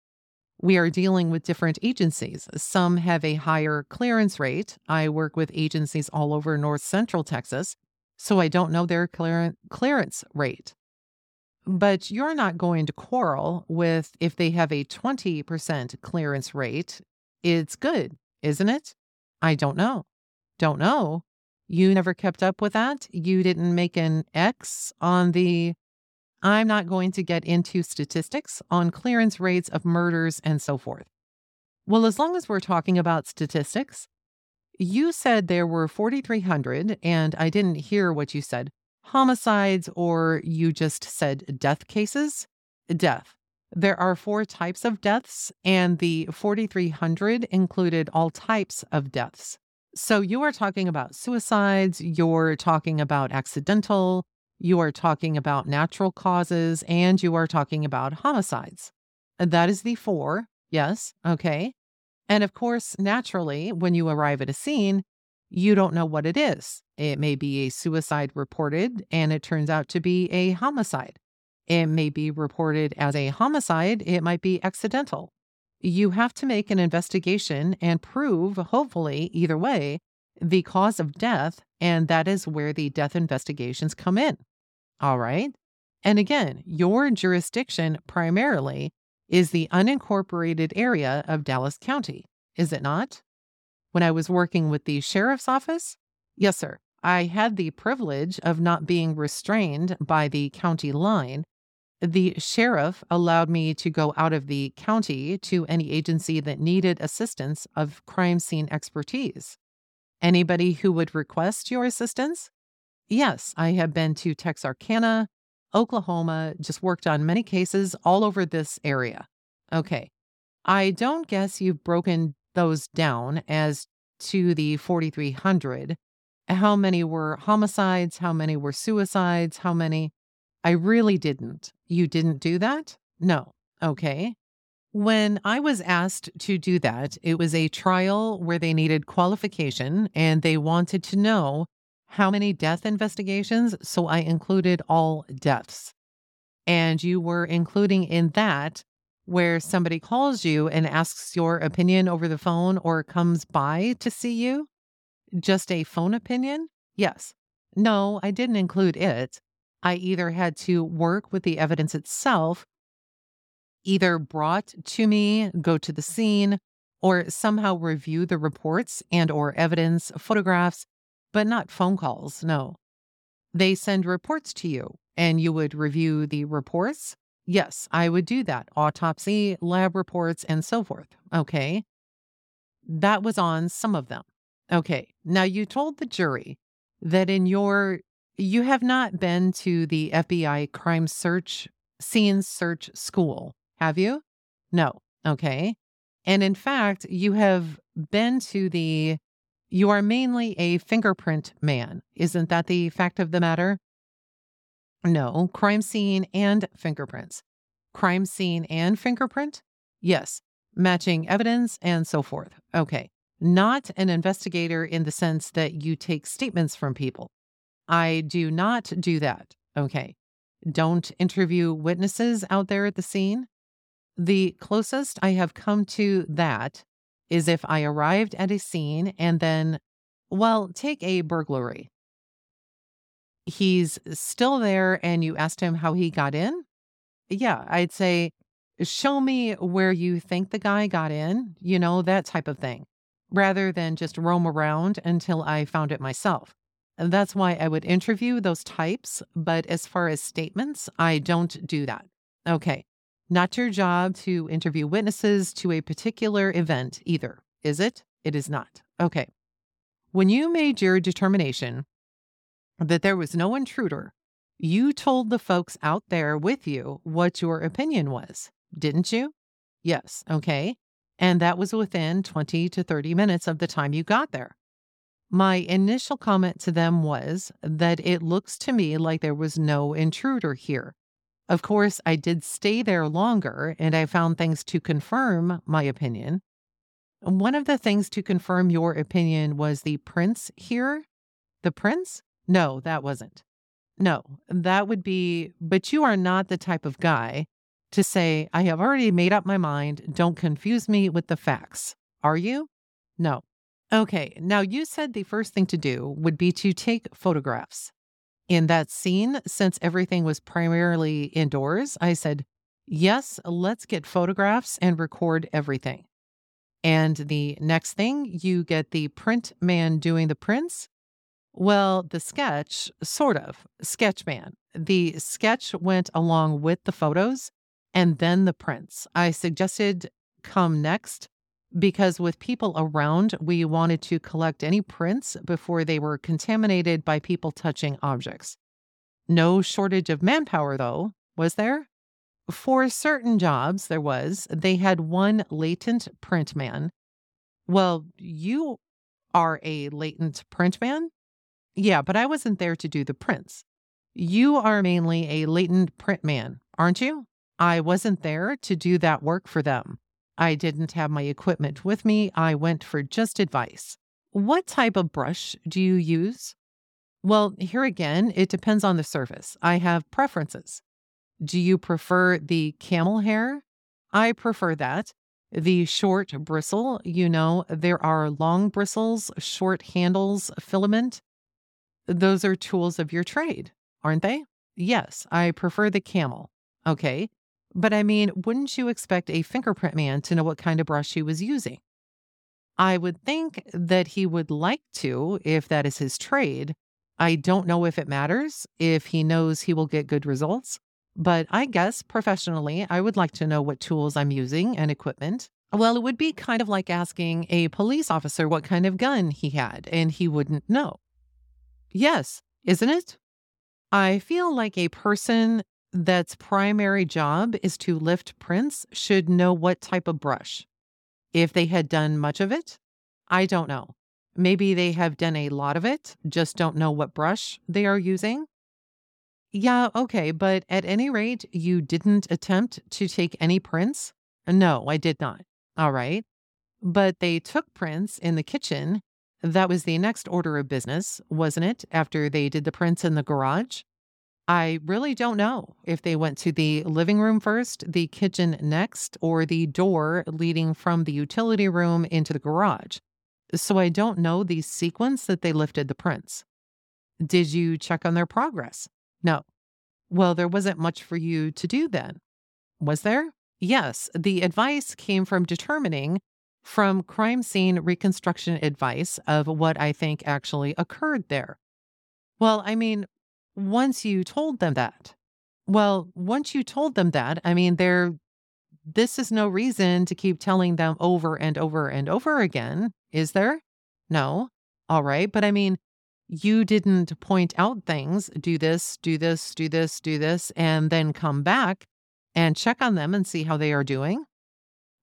We are dealing with different agencies. Some have a higher clearance rate. I work with agencies all over North Central Texas so I don't know their clearance rate. But you're not going to quarrel with if they have a 20% clearance rate. It's good, isn't it? I don't know. Don't know. You never kept up with that? You didn't make an X on the. I'm not going to get into statistics on clearance rates of murders and so forth. Well, as long as we're talking about statistics, you said there were 4,300, and I didn't hear what you said homicides, or you just said death cases? Death. There are four types of deaths, and the 4,300 included all types of deaths. So you are talking about suicides, you're talking about accidental, you are talking about natural causes, and you are talking about homicides. That is the four. Yes. Okay. And of course, naturally, when you arrive at a scene, you don't know what it is. It may be a suicide reported and it turns out to be a homicide. It may be reported as a homicide, it might be accidental. You have to make an investigation and prove, hopefully, either way, the cause of death, and that is where the death investigations come in. All right. And again, your jurisdiction primarily is the unincorporated area of Dallas County, is it not? When I was working with the sheriff's office? Yes, sir. I had the privilege of not being restrained by the county line. The sheriff allowed me to go out of the county to any agency that needed assistance of crime scene expertise. Anybody who would request your assistance? Yes, I have been to Texarkana, Oklahoma, just worked on many cases all over this area. Okay. I don't guess you've broken those down as to the 4,300. How many were homicides? How many were suicides? How many? I really didn't. You didn't do that? No. Okay. When I was asked to do that, it was a trial where they needed qualification and they wanted to know how many death investigations? So I included all deaths. And you were including in that where somebody calls you and asks your opinion over the phone or comes by to see you? Just a phone opinion? Yes. No, I didn't include it. I either had to work with the evidence itself, either brought to me, go to the scene, or somehow review the reports and or evidence, photographs, but not phone calls, no. They send reports to you and you would review the reports? Yes, I would do that. Autopsy, lab reports, and so forth. Okay. That was on some of them. Okay. Now you told the jury that in your, you have not been to the FBI crime search, scene search school, have you? No. Okay. And in fact, you have been to the, you are mainly a fingerprint man. Isn't that the fact of the matter? No, crime scene and fingerprints. Crime scene and fingerprint? Yes, matching evidence and so forth. Okay, not an investigator in the sense that you take statements from people. I do not do that. Okay. Don't interview witnesses out there at the scene. The closest I have come to that is if I arrived at a scene and then, well, take a burglary. He's still there and you asked him how he got in. Yeah, I'd say, show me where you think the guy got in, you know, that type of thing, rather than just roam around until I found it myself. That's why I would interview those types. But as far as statements, I don't do that. Okay. Not your job to interview witnesses to a particular event either, is it? It is not. Okay. When you made your determination that there was no intruder, you told the folks out there with you what your opinion was, didn't you? Yes. Okay. And that was within 20 to 30 minutes of the time you got there. My initial comment to them was that it looks to me like there was no intruder here. Of course, I did stay there longer and I found things to confirm my opinion. One of the things to confirm your opinion was the prints here. The prints? No, that wasn't. No, that would be, but you are not the type of guy to say, I have already made up my mind. Don't confuse me with the facts. Are you? No. Okay, now you said the first thing to do would be to take photographs in that scene, since everything was primarily indoors, I said, Yes, let's get photographs and record everything. And the next thing, you get the print man doing the prints. Well, the sketch, sort of, sketch man. The sketch went along with the photos and then the prints. I suggested come next because with people around, we wanted to collect any prints before they were contaminated by people touching objects. No shortage of manpower, though, was there? For certain jobs, there was. They had one latent print man. Well, you are a latent print man? Yeah, but I wasn't there to do the prints. You are mainly a latent print man, aren't you? I wasn't there to do that work for them. I didn't have my equipment with me. I went for just advice. What type of brush do you use? Well, here again, it depends on the surface. I have preferences. Do you prefer the camel hair? I prefer that. The short bristle, you know, there are long bristles, short handles, filament. Those are tools of your trade, aren't they? Yes, I prefer the camel. Okay. But I mean, wouldn't you expect a fingerprint man to know what kind of brush he was using? I would think that he would like to if that is his trade. I don't know if it matters, if he knows he will get good results, but I guess professionally, I would like to know what tools I'm using and equipment. Well, it would be kind of like asking a police officer what kind of gun he had, and he wouldn't know. Yes, isn't it? I feel like a person that's primary job is to lift prints should know what type of brush. If they had done much of it, I don't know. Maybe they have done a lot of it, just don't know what brush they are using. Yeah, okay, but at any rate, you didn't attempt to take any prints? No, I did not. All right. But they took prints in the kitchen. That was the next order of business, wasn't it? After they did the prints in the garage? I really don't know if they went to the living room first, the kitchen next, or the door leading from the utility room into the garage. So I don't know the sequence that they lifted the prints. Did you check on their progress? No. Well, there wasn't much for you to do then. Was there? Yes, the advice came from determining from crime scene reconstruction advice of what I think actually occurred there. Well, I mean, once you told them that, well, once you told them that, I mean, there, this is no reason to keep telling them over and over and over again, is there? No. All right. But I mean, you didn't point out things, do this, do this, do this, do this, and then come back and check on them and see how they are doing.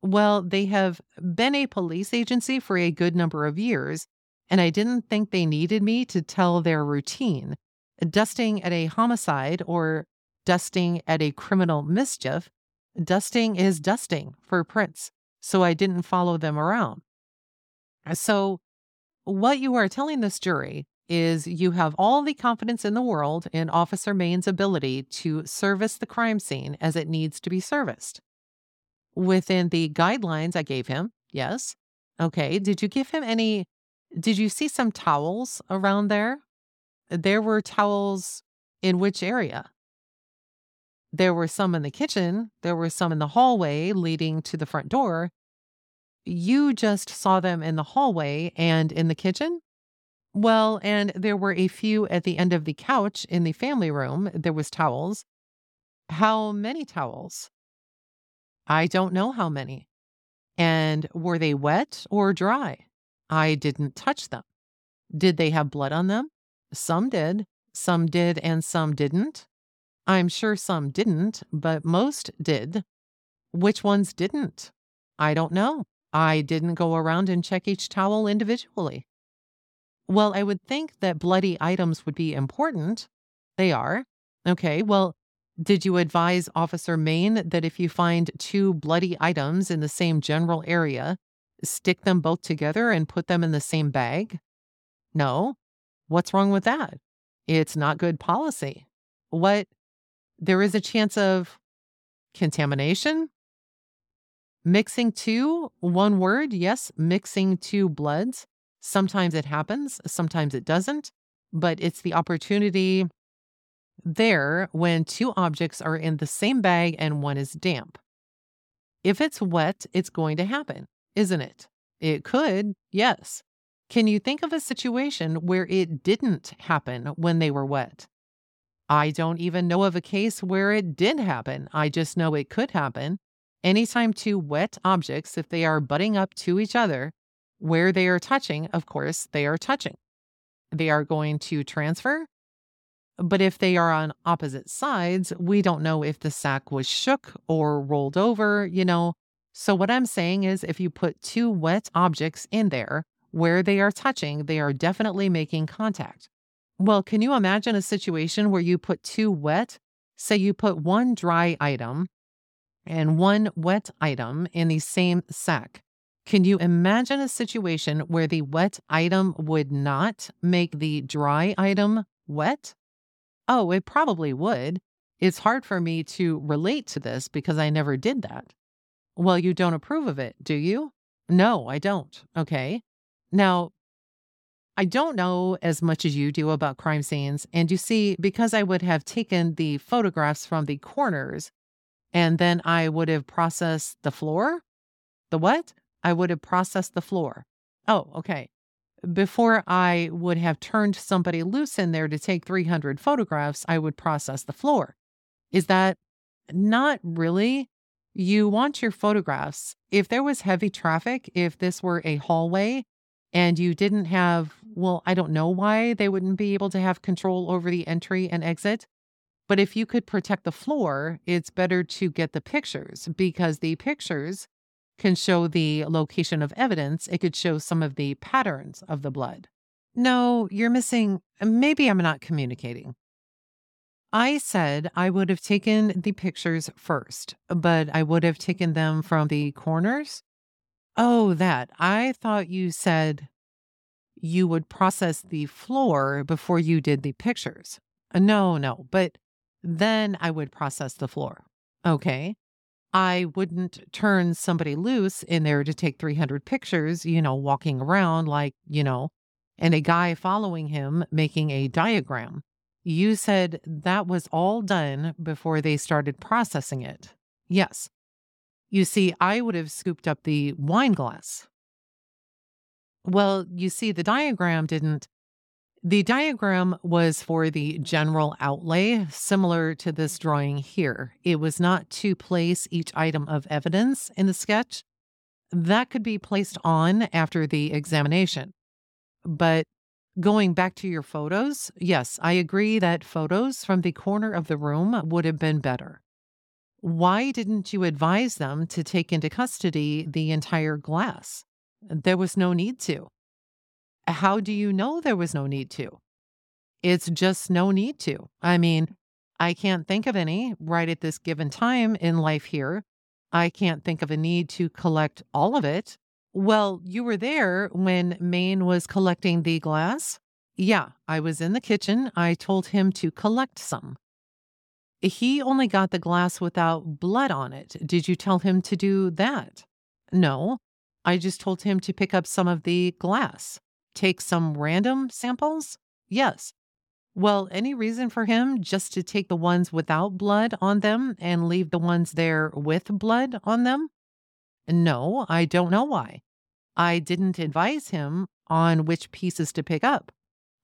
Well, they have been a police agency for a good number of years, and I didn't think they needed me to tell their routine. Dusting at a homicide or dusting at a criminal mischief, dusting is dusting for prints. So I didn't follow them around. So, what you are telling this jury is you have all the confidence in the world in Officer Main's ability to service the crime scene as it needs to be serviced. Within the guidelines I gave him, yes. Okay. Did you give him any? Did you see some towels around there? There were towels in which area? There were some in the kitchen, there were some in the hallway leading to the front door. You just saw them in the hallway and in the kitchen? Well, and there were a few at the end of the couch in the family room. There was towels. How many towels? I don't know how many. And were they wet or dry? I didn't touch them. Did they have blood on them? Some did. Some did and some didn't. I'm sure some didn't, but most did. Which ones didn't? I don't know. I didn't go around and check each towel individually. Well, I would think that bloody items would be important. They are. Okay, well, did you advise Officer Main that if you find two bloody items in the same general area, stick them both together and put them in the same bag? No. What's wrong with that? It's not good policy. What? There is a chance of contamination? Mixing two, one word, yes, mixing two bloods. Sometimes it happens, sometimes it doesn't, but it's the opportunity there when two objects are in the same bag and one is damp. If it's wet, it's going to happen, isn't it? It could, yes. Can you think of a situation where it didn't happen when they were wet? I don't even know of a case where it did happen. I just know it could happen. Anytime two wet objects, if they are butting up to each other, where they are touching, of course, they are touching. They are going to transfer. But if they are on opposite sides, we don't know if the sack was shook or rolled over, you know. So, what I'm saying is, if you put two wet objects in there where they are touching, they are definitely making contact. Well, can you imagine a situation where you put two wet, say you put one dry item and one wet item in the same sack? Can you imagine a situation where the wet item would not make the dry item wet? Oh, it probably would. It's hard for me to relate to this because I never did that. Well, you don't approve of it, do you? No, I don't. Okay. Now, I don't know as much as you do about crime scenes. And you see, because I would have taken the photographs from the corners and then I would have processed the floor. The what? I would have processed the floor. Oh, okay. Before I would have turned somebody loose in there to take 300 photographs, I would process the floor. Is that not really? You want your photographs. If there was heavy traffic, if this were a hallway and you didn't have, well, I don't know why they wouldn't be able to have control over the entry and exit. But if you could protect the floor, it's better to get the pictures because the pictures can show the location of evidence, it could show some of the patterns of the blood. No, you're missing. Uh, maybe I'm not communicating. I said I would have taken the pictures first, but I would have taken them from the corners. Oh, that. I thought you said you would process the floor before you did the pictures. Uh, no, no, but then I would process the floor. Okay. I wouldn't turn somebody loose in there to take 300 pictures, you know, walking around like, you know, and a guy following him making a diagram. You said that was all done before they started processing it. Yes. You see, I would have scooped up the wine glass. Well, you see, the diagram didn't. The diagram was for the general outlay, similar to this drawing here. It was not to place each item of evidence in the sketch. That could be placed on after the examination. But going back to your photos, yes, I agree that photos from the corner of the room would have been better. Why didn't you advise them to take into custody the entire glass? There was no need to. How do you know there was no need to? It's just no need to. I mean, I can't think of any right at this given time in life here. I can't think of a need to collect all of it. Well, you were there when Maine was collecting the glass? Yeah, I was in the kitchen. I told him to collect some. He only got the glass without blood on it. Did you tell him to do that? No, I just told him to pick up some of the glass. Take some random samples? Yes. Well, any reason for him just to take the ones without blood on them and leave the ones there with blood on them? No, I don't know why. I didn't advise him on which pieces to pick up.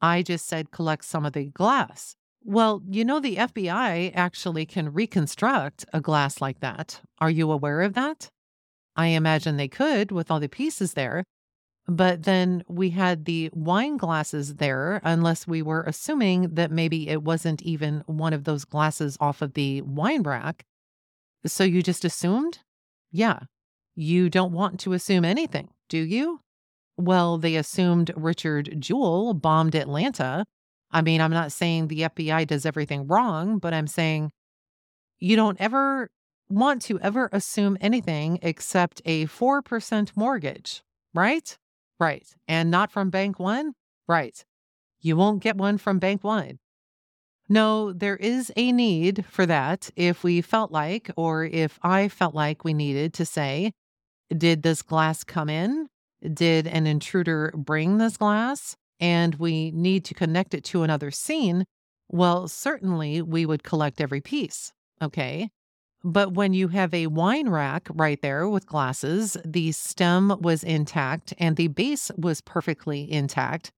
I just said collect some of the glass. Well, you know, the FBI actually can reconstruct a glass like that. Are you aware of that? I imagine they could with all the pieces there. But then we had the wine glasses there, unless we were assuming that maybe it wasn't even one of those glasses off of the wine rack. So you just assumed? Yeah. You don't want to assume anything, do you? Well, they assumed Richard Jewell bombed Atlanta. I mean, I'm not saying the FBI does everything wrong, but I'm saying you don't ever want to ever assume anything except a 4% mortgage, right? Right. And not from Bank One? Right. You won't get one from Bank One. No, there is a need for that if we felt like, or if I felt like we needed to say, did this glass come in? Did an intruder bring this glass? And we need to connect it to another scene. Well, certainly we would collect every piece. Okay. But when you have a wine rack right there with glasses, the stem was intact and the base was perfectly intact.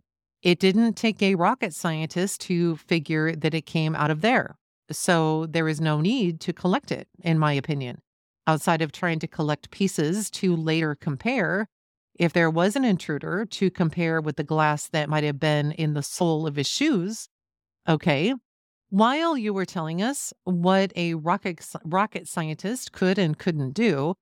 It didn't take a rocket scientist to figure that it came out of there. So there is no need to collect it, in my opinion. Outside of trying to collect pieces to later compare, if there was an intruder to compare with the glass that might have been in the sole of his shoes, okay, while you were telling us what a rocket, rocket scientist could and couldn't do,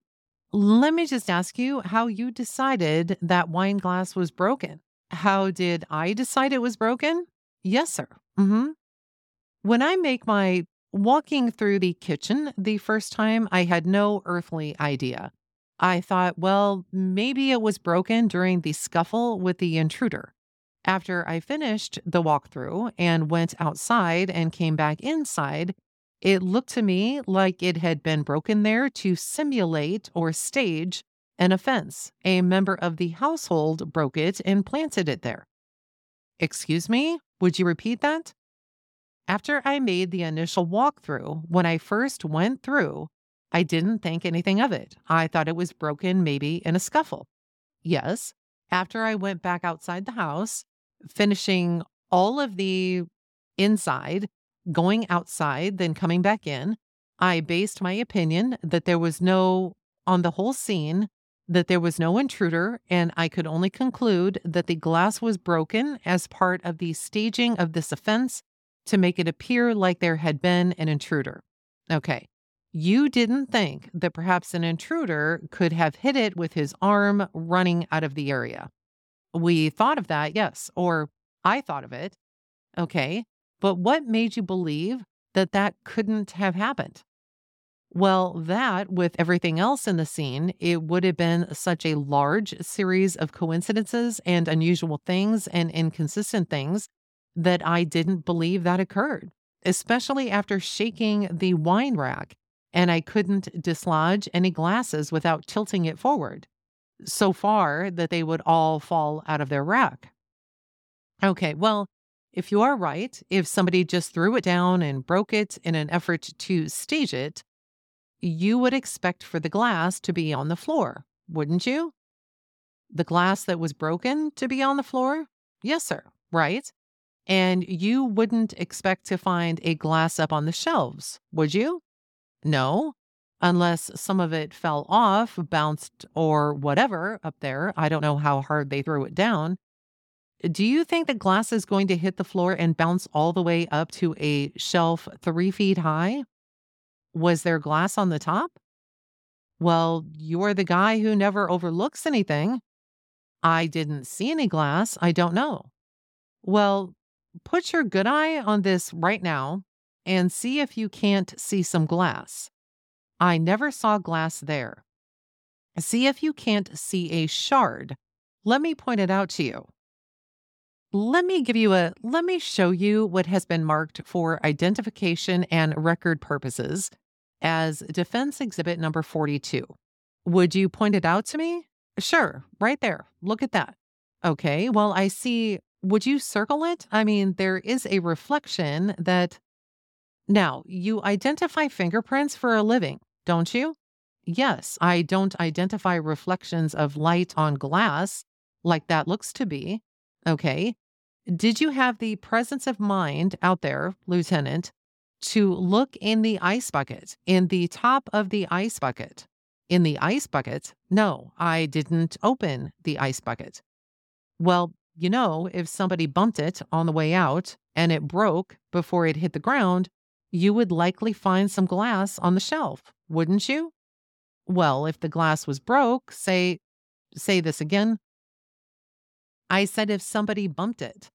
let me just ask you how you decided that wine glass was broken. How did I decide it was broken? Yes, sir. Mm-hmm. When I make my walking through the kitchen the first time, I had no earthly idea. I thought, well, maybe it was broken during the scuffle with the intruder. After I finished the walkthrough and went outside and came back inside, it looked to me like it had been broken there to simulate or stage an offense. A member of the household broke it and planted it there. Excuse me? Would you repeat that? After I made the initial walkthrough, when I first went through, I didn't think anything of it. I thought it was broken maybe in a scuffle. Yes, after I went back outside the house, finishing all of the inside, going outside, then coming back in, I based my opinion that there was no, on the whole scene, that there was no intruder, and I could only conclude that the glass was broken as part of the staging of this offense to make it appear like there had been an intruder. Okay. You didn't think that perhaps an intruder could have hit it with his arm running out of the area. We thought of that, yes, or I thought of it. Okay. But what made you believe that that couldn't have happened? Well, that, with everything else in the scene, it would have been such a large series of coincidences and unusual things and inconsistent things that I didn't believe that occurred, especially after shaking the wine rack and I couldn't dislodge any glasses without tilting it forward so far that they would all fall out of their rack. Okay, well, if you are right, if somebody just threw it down and broke it in an effort to stage it, you would expect for the glass to be on the floor, wouldn't you? the glass that was broken to be on the floor? Yes, sir. Right. And you wouldn't expect to find a glass up on the shelves, would you? No, unless some of it fell off, bounced, or whatever up there. I don't know how hard they threw it down. Do you think the glass is going to hit the floor and bounce all the way up to a shelf three feet high? Was there glass on the top? Well, you're the guy who never overlooks anything. I didn't see any glass. I don't know. Well, put your good eye on this right now and see if you can't see some glass. I never saw glass there. See if you can't see a shard. Let me point it out to you. Let me give you a, let me show you what has been marked for identification and record purposes as Defense Exhibit number 42. Would you point it out to me? Sure, right there. Look at that. Okay, well, I see. Would you circle it? I mean, there is a reflection that. Now, you identify fingerprints for a living, don't you? Yes, I don't identify reflections of light on glass like that looks to be. Okay. Did you have the presence of mind out there, Lieutenant, to look in the ice bucket, in the top of the ice bucket? In the ice bucket? No, I didn't open the ice bucket. Well, you know, if somebody bumped it on the way out and it broke before it hit the ground, you would likely find some glass on the shelf, wouldn't you? Well, if the glass was broke, say, say this again, I said if somebody bumped it.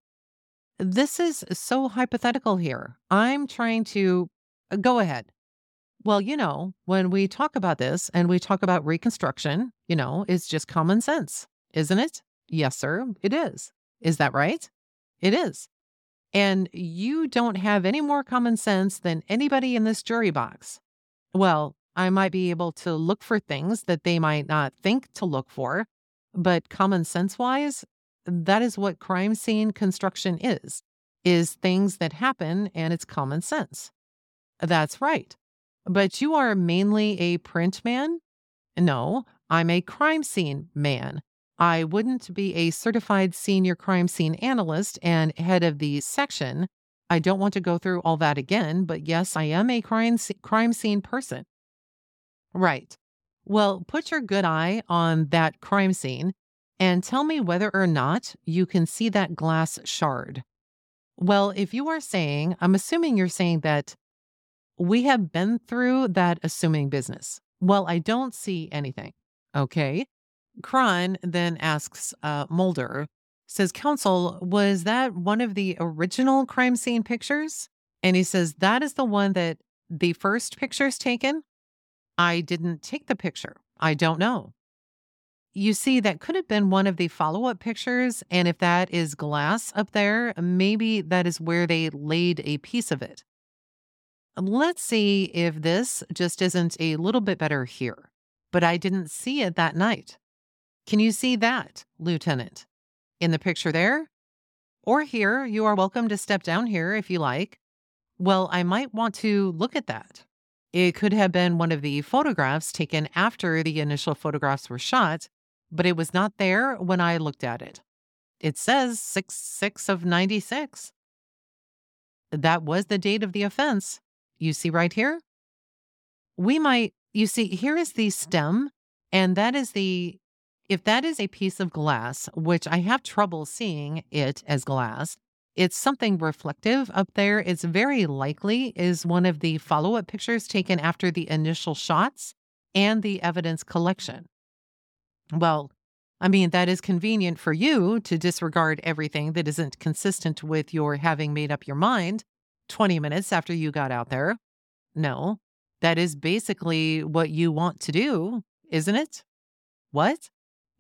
This is so hypothetical here. I'm trying to uh, go ahead. Well, you know, when we talk about this and we talk about reconstruction, you know, it's just common sense, isn't it? Yes, sir, it is. Is that right? It is. And you don't have any more common sense than anybody in this jury box. Well, I might be able to look for things that they might not think to look for, but common sense wise, that is what crime scene construction is is things that happen and it's common sense. That's right. But you are mainly a print man? No i'm a crime scene man i wouldn't be a certified senior crime scene analyst and head of the section i don't want to go through all that again but yes i am a crime, crime scene person right well put your good eye on that crime scene and tell me whether or not you can see that glass shard. Well, if you are saying, I'm assuming you're saying that we have been through that assuming business. Well, I don't see anything. Okay. Cron then asks uh, Mulder, says, Counsel, was that one of the original crime scene pictures? And he says, That is the one that the first picture's taken. I didn't take the picture. I don't know you see, that could have been one of the follow up pictures. And if that is glass up there, maybe that is where they laid a piece of it. Let's see if this just isn't a little bit better here. But I didn't see it that night. Can you see that, Lieutenant? In the picture there? Or here, you are welcome to step down here if you like. Well, I might want to look at that. It could have been one of the photographs taken after the initial photographs were shot, but it was not there when I looked at it. It says 6 6 of 96. That was the date of the offense. You see right here? We might, you see, here is the stem, and that is the, if that is a piece of glass, which I have trouble seeing it as glass, it's something reflective up there. It's very likely is one of the follow up pictures taken after the initial shots and the evidence collection. Well, I mean, that is convenient for you to disregard everything that isn't consistent with your having made up your mind 20 minutes after you got out there. No, that is basically what you want to do, isn't it? What?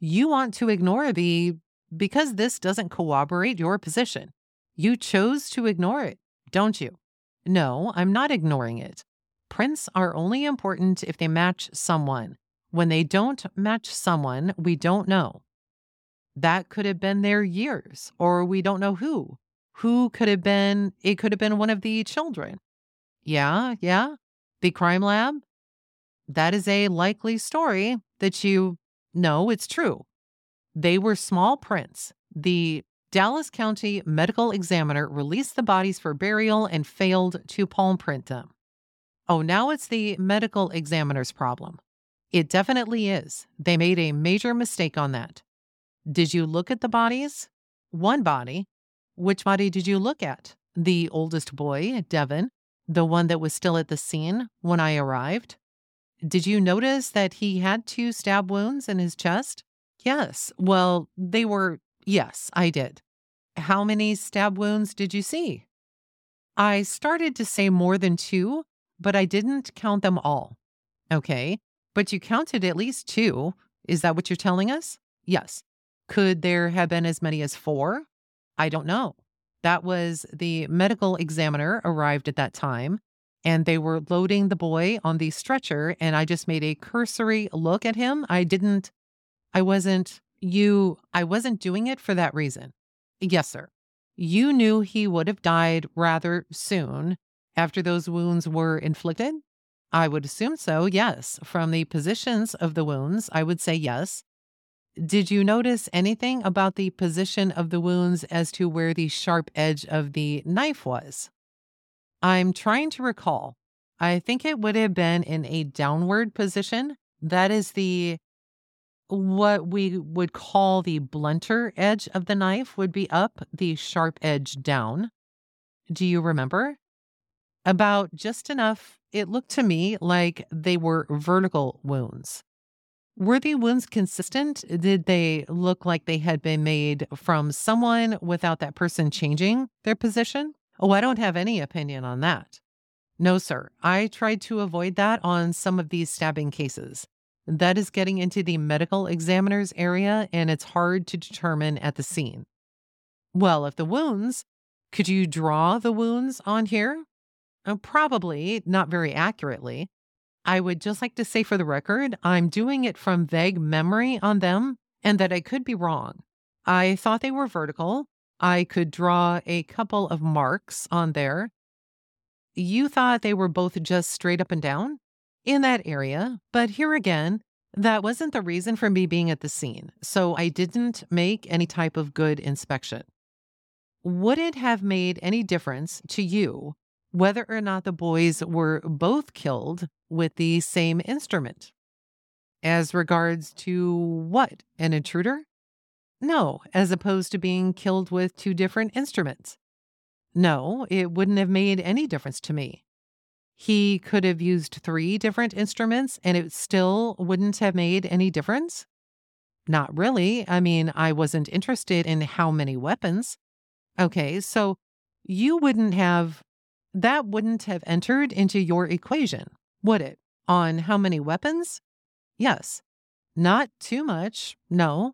You want to ignore the because this doesn't corroborate your position. You chose to ignore it, don't you? No, I'm not ignoring it. Prints are only important if they match someone. When they don't match someone, we don't know. That could have been their years, or we don't know who. Who could have been, it could have been one of the children. Yeah, yeah. The crime lab? That is a likely story that you know it's true. They were small prints. The Dallas County medical examiner released the bodies for burial and failed to palm print them. Oh, now it's the medical examiner's problem. It definitely is. They made a major mistake on that. Did you look at the bodies? One body. Which body did you look at? The oldest boy, Devon, the one that was still at the scene when I arrived. Did you notice that he had two stab wounds in his chest? Yes. Well, they were, yes, I did. How many stab wounds did you see? I started to say more than two, but I didn't count them all. Okay, but you counted at least two. Is that what you're telling us? Yes. Could there have been as many as four? I don't know. That was the medical examiner arrived at that time, and they were loading the boy on the stretcher, and I just made a cursory look at him. I didn't, I wasn't, you, I wasn't doing it for that reason. Yes, sir. You knew he would have died rather soon after those wounds were inflicted? I would assume so, yes. From the positions of the wounds, I would say yes. Did you notice anything about the position of the wounds as to where the sharp edge of the knife was? I'm trying to recall. I think it would have been in a downward position. That is the what we would call the blunter edge of the knife would be up, the sharp edge down. Do you remember? About just enough, it looked to me like they were vertical wounds. Were the wounds consistent? Did they look like they had been made from someone without that person changing their position? Oh, I don't have any opinion on that. No, sir. I tried to avoid that on some of these stabbing cases. That is getting into the medical examiner's area, and it's hard to determine at the scene. Well, if the wounds, could you draw the wounds on here? Uh, probably not very accurately. I would just like to say for the record, I'm doing it from vague memory on them and that I could be wrong. I thought they were vertical. I could draw a couple of marks on there. You thought they were both just straight up and down? in that area. But here again, that wasn't the reason for me being at the scene, so I didn't make any type of good inspection. Would it have made any difference to you whether or not the boys were both killed with the same instrument? As regards to what? An intruder? No, as opposed to being killed with two different instruments. No, it wouldn't have made any difference to me. He could have used three different instruments and it still wouldn't have made any difference? Not really. I mean, I wasn't interested in how many weapons. Okay, so you wouldn't have, that wouldn't have entered into your equation, would it? On how many weapons? Yes. Not too much, no.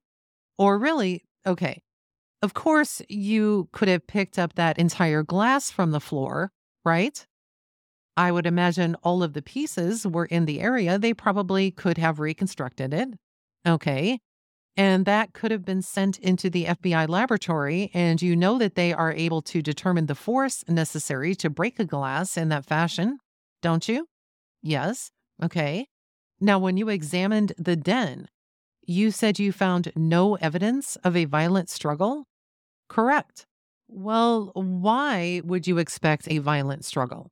Or really, okay. Of course, you could have picked up that entire glass from the floor, right? I would imagine all of the pieces were in the area. They probably could have reconstructed it. Okay. And that could have been sent into the FBI laboratory. And you know that they are able to determine the force necessary to break a glass in that fashion, don't you? Yes. Okay. Now, when you examined the den, you said you found no evidence of a violent struggle? Correct. Well, why would you expect a violent struggle?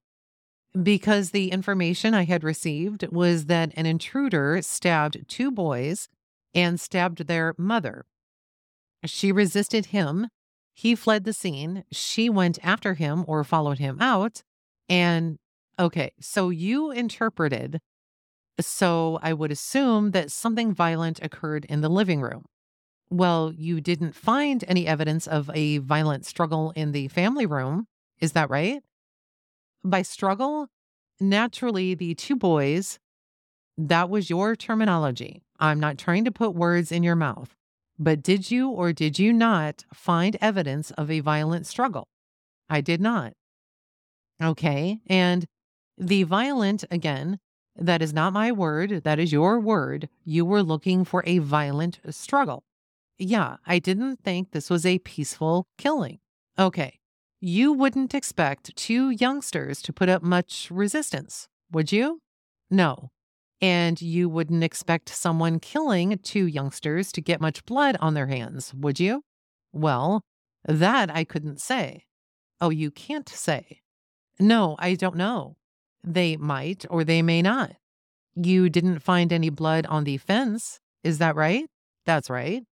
because the information I had received was that an intruder stabbed two boys and stabbed their mother. She resisted him. He fled the scene. She went after him or followed him out. And okay, so you interpreted. So I would assume that something violent occurred in the living room. Well, you didn't find any evidence of a violent struggle in the family room. Is that right? by struggle, naturally, the two boys, that was your terminology. I'm not trying to put words in your mouth. But did you or did you not find evidence of a violent struggle? I did not. Okay. And the violent, again, that is not my word. That is your word. You were looking for a violent struggle. Yeah, I didn't think this was a peaceful killing. Okay. You wouldn't expect two youngsters to put up much resistance, would you? No. And you wouldn't expect someone killing two youngsters to get much blood on their hands, would you? Well, that I couldn't say. Oh, you can't say. No, I don't know. They might or they may not. You didn't find any blood on the fence, is that right? That's right.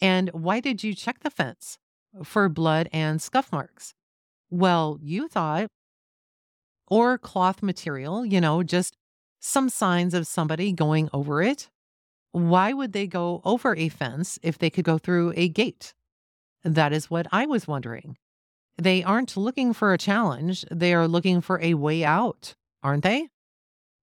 And why did you check the fence? For blood and scuff marks. Well, you thought, or cloth material, you know, just some signs of somebody going over it. Why would they go over a fence if they could go through a gate? That is what I was wondering. They aren't looking for a challenge, they are looking for a way out, aren't they?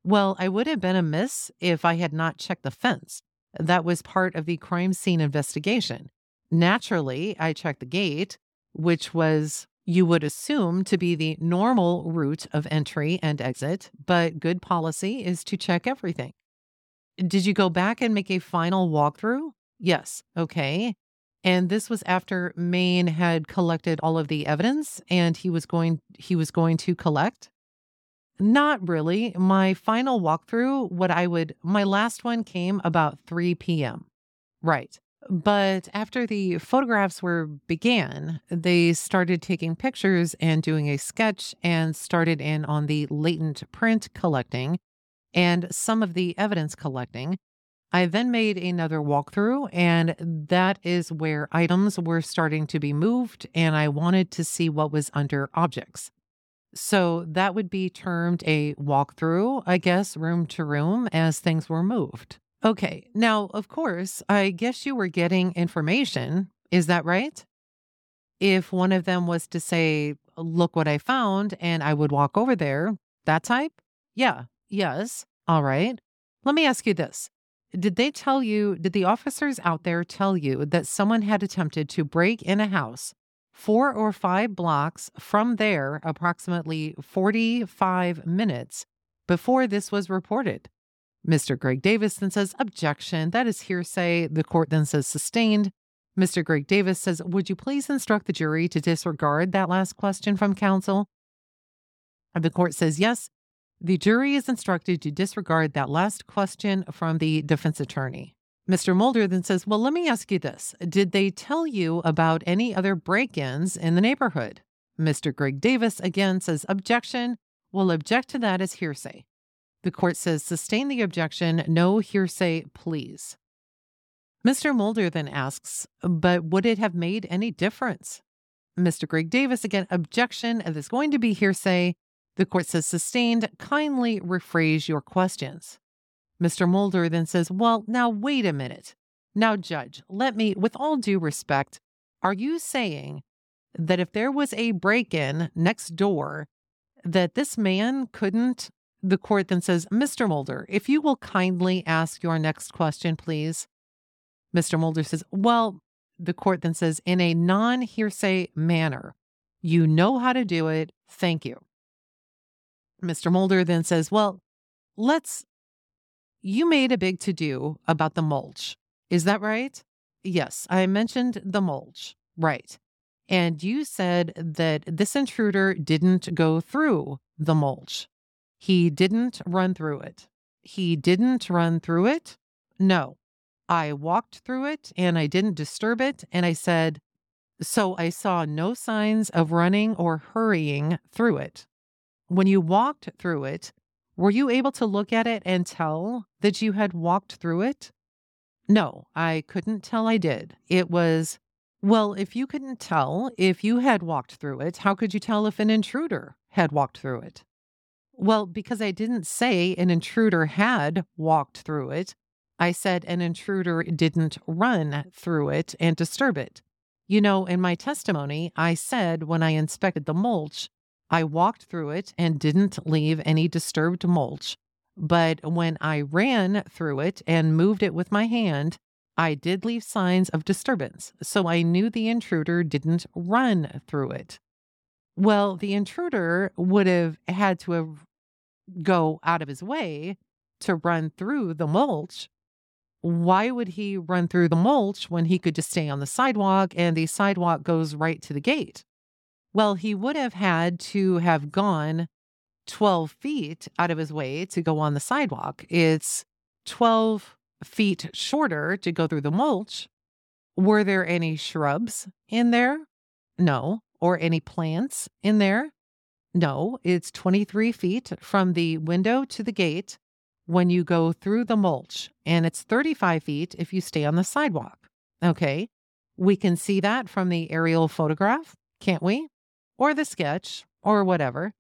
Well, I would have been amiss if I had not checked the fence. That was part of the crime scene investigation. Naturally, I checked the gate, which was, you would assume, to be the normal route of entry and exit, but good policy is to check everything. Did you go back and make a final walkthrough? Yes. Okay. And this was after Maine had collected all of the evidence and he was going he was going to collect not really. My final walkthrough, what I would, my last one came about 3 p.m. Right. But after the photographs were began, they started taking pictures and doing a sketch and started in on the latent print collecting and some of the evidence collecting. I then made another walkthrough, and that is where items were starting to be moved, and I wanted to see what was under objects. So that would be termed a walkthrough, I guess, room to room as things were moved. Okay, now, of course, I guess you were getting information. Is that right? If one of them was to say, Look what I found, and I would walk over there, that type? Yeah, yes. All right. Let me ask you this. Did they tell you, did the officers out there tell you that someone had attempted to break in a house four or five blocks from there, approximately 45 minutes before this was reported. Mr. Greg Davis then says, Objection, that is hearsay. The court then says, Sustained. Mr. Greg Davis says, Would you please instruct the jury to disregard that last question from counsel? And the court says, Yes. The jury is instructed to disregard that last question from the defense attorney. Mr. Mulder then says, Well, let me ask you this. Did they tell you about any other break ins in the neighborhood? Mr. Greg Davis again says, Objection. We'll object to that as hearsay. The court says, Sustain the objection. No hearsay, please. Mr. Mulder then asks, But would it have made any difference? Mr. Greg Davis again, Objection. There's going to be hearsay. The court says, Sustained. Kindly rephrase your questions. Mr. Mulder then says, Well, now wait a minute. Now, Judge, let me, with all due respect, are you saying that if there was a break in next door, that this man couldn't? The court then says, Mr. Mulder, if you will kindly ask your next question, please. Mr. Mulder says, Well, the court then says, in a non hearsay manner, you know how to do it. Thank you. Mr. Mulder then says, Well, let's you made a big to do about the mulch. Is that right? Yes, I mentioned the mulch. Right. And you said that this intruder didn't go through the mulch. He didn't run through it. He didn't run through it? No. I walked through it and I didn't disturb it. And I said, so I saw no signs of running or hurrying through it. When you walked through it, were you able to look at it and tell that you had walked through it? No, I couldn't tell I did. It was, well, if you couldn't tell if you had walked through it, how could you tell if an intruder had walked through it? Well, because I didn't say an intruder had walked through it. I said an intruder didn't run through it and disturb it. You know, in my testimony, I said when I inspected the mulch, I walked through it and didn't leave any disturbed mulch. But when I ran through it and moved it with my hand, I did leave signs of disturbance. So I knew the intruder didn't run through it. Well, the intruder would have had to have go out of his way to run through the mulch. Why would he run through the mulch when he could just stay on the sidewalk and the sidewalk goes right to the gate? Well, he would have had to have gone 12 feet out of his way to go on the sidewalk. It's 12 feet shorter to go through the mulch. Were there any shrubs in there? No. Or any plants in there? No. It's 23 feet from the window to the gate when you go through the mulch, and it's 35 feet if you stay on the sidewalk. Okay. We can see that from the aerial photograph, can't we? Or the sketch, or whatever.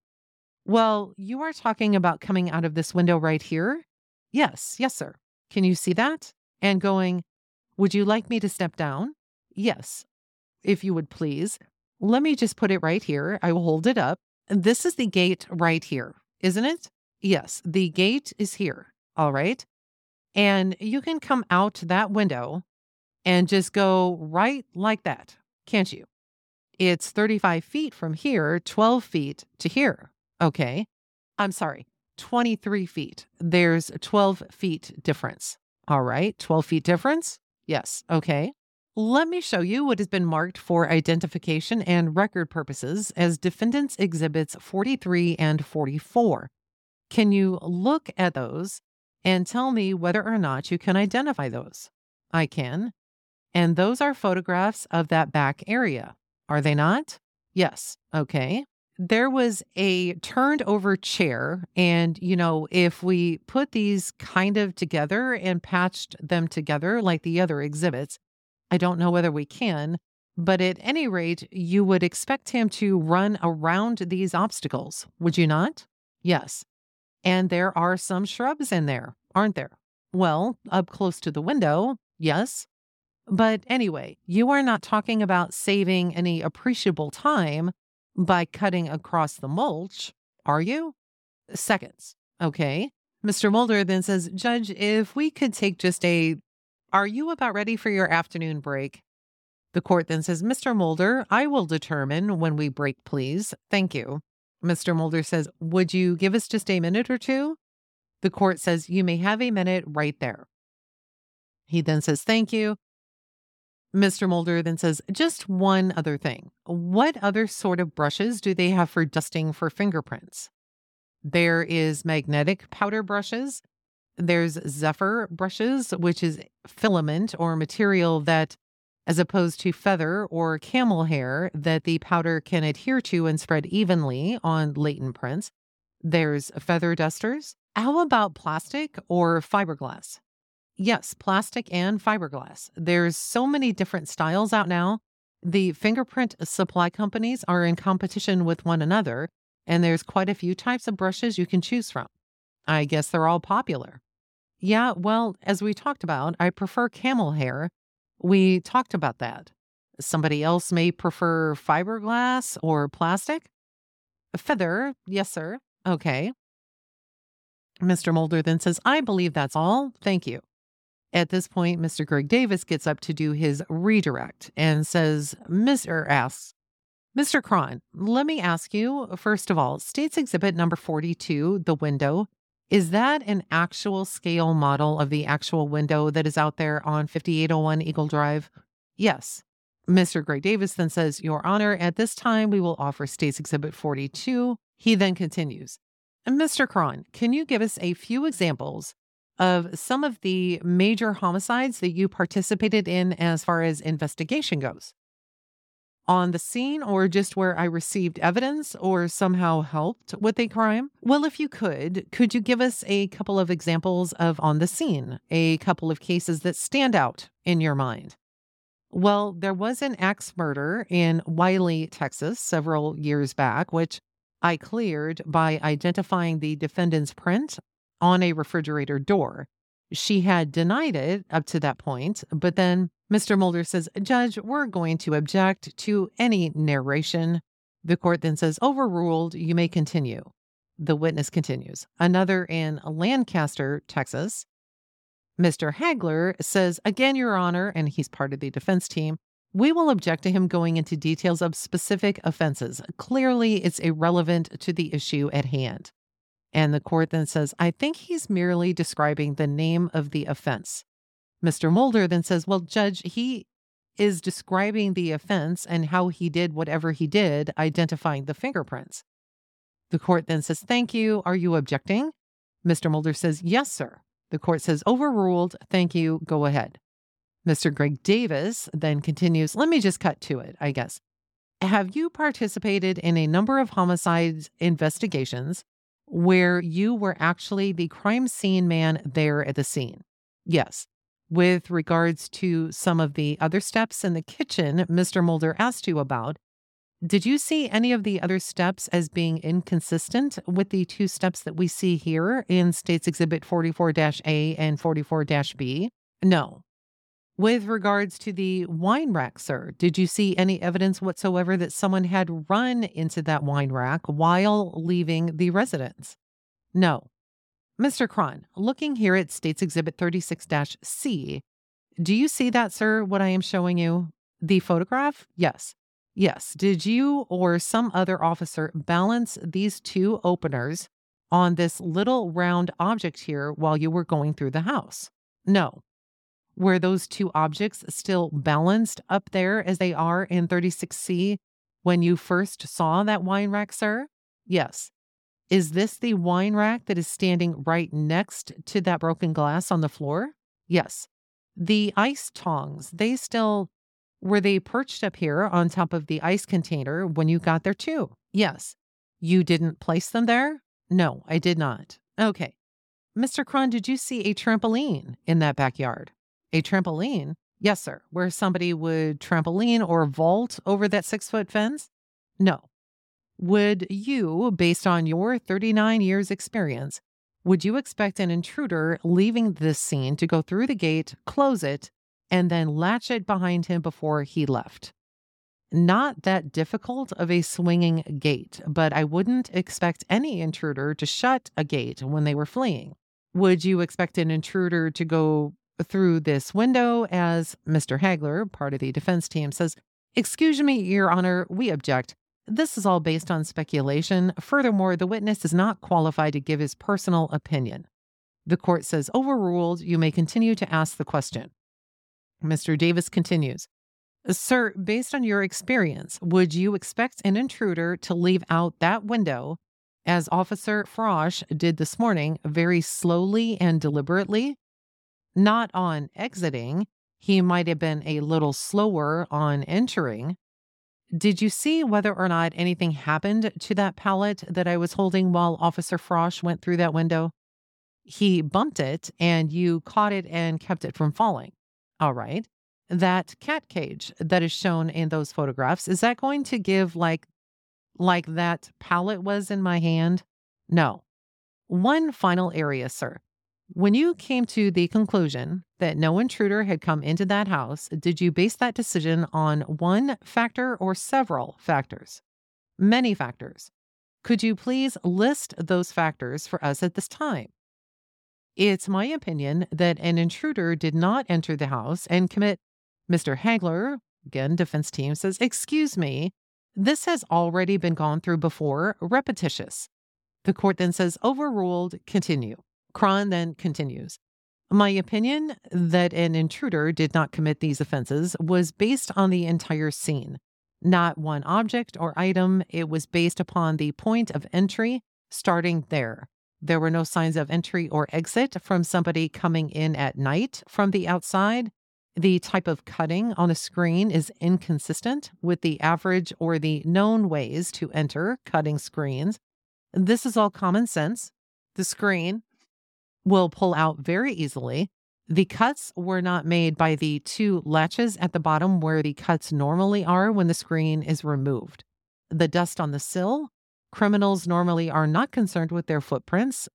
Well, you are talking about coming out of this window right here? Yes, yes, sir. Can you see that? And going, Would you like me to step down? Yes, if you would please. Let me just put it right here. I will hold it up. This is the gate right here, isn't it? Yes, the gate is here. All right. And you can come out that window and just go right like that, can't you? It's 35 feet from here, 12 feet to here. Okay. I'm sorry, 23 feet. There's 12 feet difference. All right. 12 feet difference? Yes. Okay. Let me show you what has been marked for identification and record purposes as Defendants Exhibits 43 and 44. Can you look at those and tell me whether or not you can identify those? I can. And those are photographs of that back area, are they not? Yes. Okay. There was a turned over chair. And, you know, if we put these kind of together and patched them together like the other exhibits, I don't know whether we can, but at any rate, you would expect him to run around these obstacles, would you not? Yes. And there are some shrubs in there, aren't there? Well, up close to the window, yes. But anyway, you are not talking about saving any appreciable time by cutting across the mulch, are you? Seconds. Okay. Mr. Mulder then says, Judge, if we could take just a are you about ready for your afternoon break? The court then says, Mr. Mulder, I will determine when we break, please. Thank you. Mr. Mulder says, Would you give us just a minute or two? The court says, You may have a minute right there. He then says, Thank you. Mr. Mulder then says, Just one other thing. What other sort of brushes do they have for dusting for fingerprints? There is magnetic powder brushes, there's Zephyr brushes, which is filament or material that, as opposed to feather or camel hair, that the powder can adhere to and spread evenly on latent prints. There's feather dusters. How about plastic or fiberglass? Yes, plastic and fiberglass. There's so many different styles out now. The fingerprint supply companies are in competition with one another, and there's quite a few types of brushes you can choose from. I guess they're all popular. Yeah, well, as we talked about, I prefer camel hair. We talked about that. Somebody else may prefer fiberglass or plastic. Feather, yes, sir. Okay. Mr. Mulder then says, I believe that's all. Thank you. At this point, Mr. Greg Davis gets up to do his redirect and says, Mr. asks, Mr. Cron, let me ask you, first of all, State's Exhibit number 42, the window, is that an actual scale model of the actual window that is out there on 5801 Eagle Drive? Yes. Mr. Greg Davis then says, Your Honor, at this time we will offer State's Exhibit 42. He then continues, Mr. Cron, can you give us a few examples of some of the major homicides that you participated in as far as investigation goes? on the scene or just where I received evidence or somehow helped with a crime? Well, if you could, could you give us a couple of examples of on the scene, a couple of cases that stand out in your mind? Well, there was an axe murder in Wylie, Texas, several years back, which I cleared by identifying the defendant's print on a refrigerator door. She had denied it up to that point, but then Mr. Mulder says, Judge, we're going to object to any narration. The court then says, Overruled, you may continue. The witness continues. Another in Lancaster, Texas. Mr. Hagler says, Again, Your Honor, and he's part of the defense team, we will object to him going into details of specific offenses. Clearly, it's irrelevant to the issue at hand. And the court then says, I think he's merely describing the name of the offense. Mr. Mulder then says, Well, Judge, he is describing the offense and how he did whatever he did, identifying the fingerprints. The court then says, Thank you. Are you objecting? Mr. Mulder says, Yes, sir. The court says, Overruled. Thank you. Go ahead. Mr. Greg Davis then continues, Let me just cut to it, I guess. Have you participated in a number of homicides investigations where you were actually the crime scene man there at the scene? Yes. With regards to some of the other steps in the kitchen Mr. Mulder asked you about, did you see any of the other steps as being inconsistent with the two steps that we see here in States Exhibit 44 A and 44 B? No. With regards to the wine rack, sir, did you see any evidence whatsoever that someone had run into that wine rack while leaving the residence? No. Mr. Cron, looking here at States Exhibit 36 C, do you see that, sir, what I am showing you? The photograph? Yes. Yes. Did you or some other officer balance these two openers on this little round object here while you were going through the house? No. Were those two objects still balanced up there as they are in 36C when you first saw that wine rack, sir? Yes. Is this the wine rack that is standing right next to that broken glass on the floor? Yes. The ice tongs, they still were they perched up here on top of the ice container when you got there too? Yes. You didn't place them there? No, I did not. Okay. Mr. Cron, did you see a trampoline in that backyard? A trampoline? Yes, sir. Where somebody would trampoline or vault over that six foot fence? No. Would you, based on your 39 years experience, would you expect an intruder leaving this scene to go through the gate, close it, and then latch it behind him before he left. Not that difficult of a swinging gate, but I wouldn't expect any intruder to shut a gate when they were fleeing. Would you expect an intruder to go through this window as Mr. Hagler, part of the defense team, says, Excuse me, Your Honor, we object. This is all based on speculation. Furthermore, the witness is not qualified to give his personal opinion. The court says, Overruled, you may continue to ask the question. Mr. Davis continues Sir, based on your experience, would you expect an intruder to leave out that window, as Officer Frosch did this morning, very slowly and deliberately? Not on exiting, he might have been a little slower on entering. Did you see whether or not anything happened to that pallet that I was holding while Officer Frosch went through that window? He bumped it and you caught it and kept it from falling. All right. That cat cage that is shown in those photographs, is that going to give like like that palette was in my hand? No. One final area, sir. When you came to the conclusion that no intruder had come into that house, did you base that decision on one factor or several factors? Many factors. Could you please list those factors for us at this time? It's my opinion that an intruder did not enter the house and commit. Mr. Hagler, again, defense team says, Excuse me, this has already been gone through before, repetitious. The court then says, Overruled, continue. Cron then continues. My opinion that an intruder did not commit these offenses was based on the entire scene, not one object or item. It was based upon the point of entry, starting there. There were no signs of entry or exit from somebody coming in at night from the outside. The type of cutting on a screen is inconsistent with the average or the known ways to enter cutting screens. This is all common sense. The screen will pull out very easily. The cuts were not made by the two latches at the bottom where the cuts normally are when the screen is removed. The dust on the sill Criminals normally are not concerned with their footprints,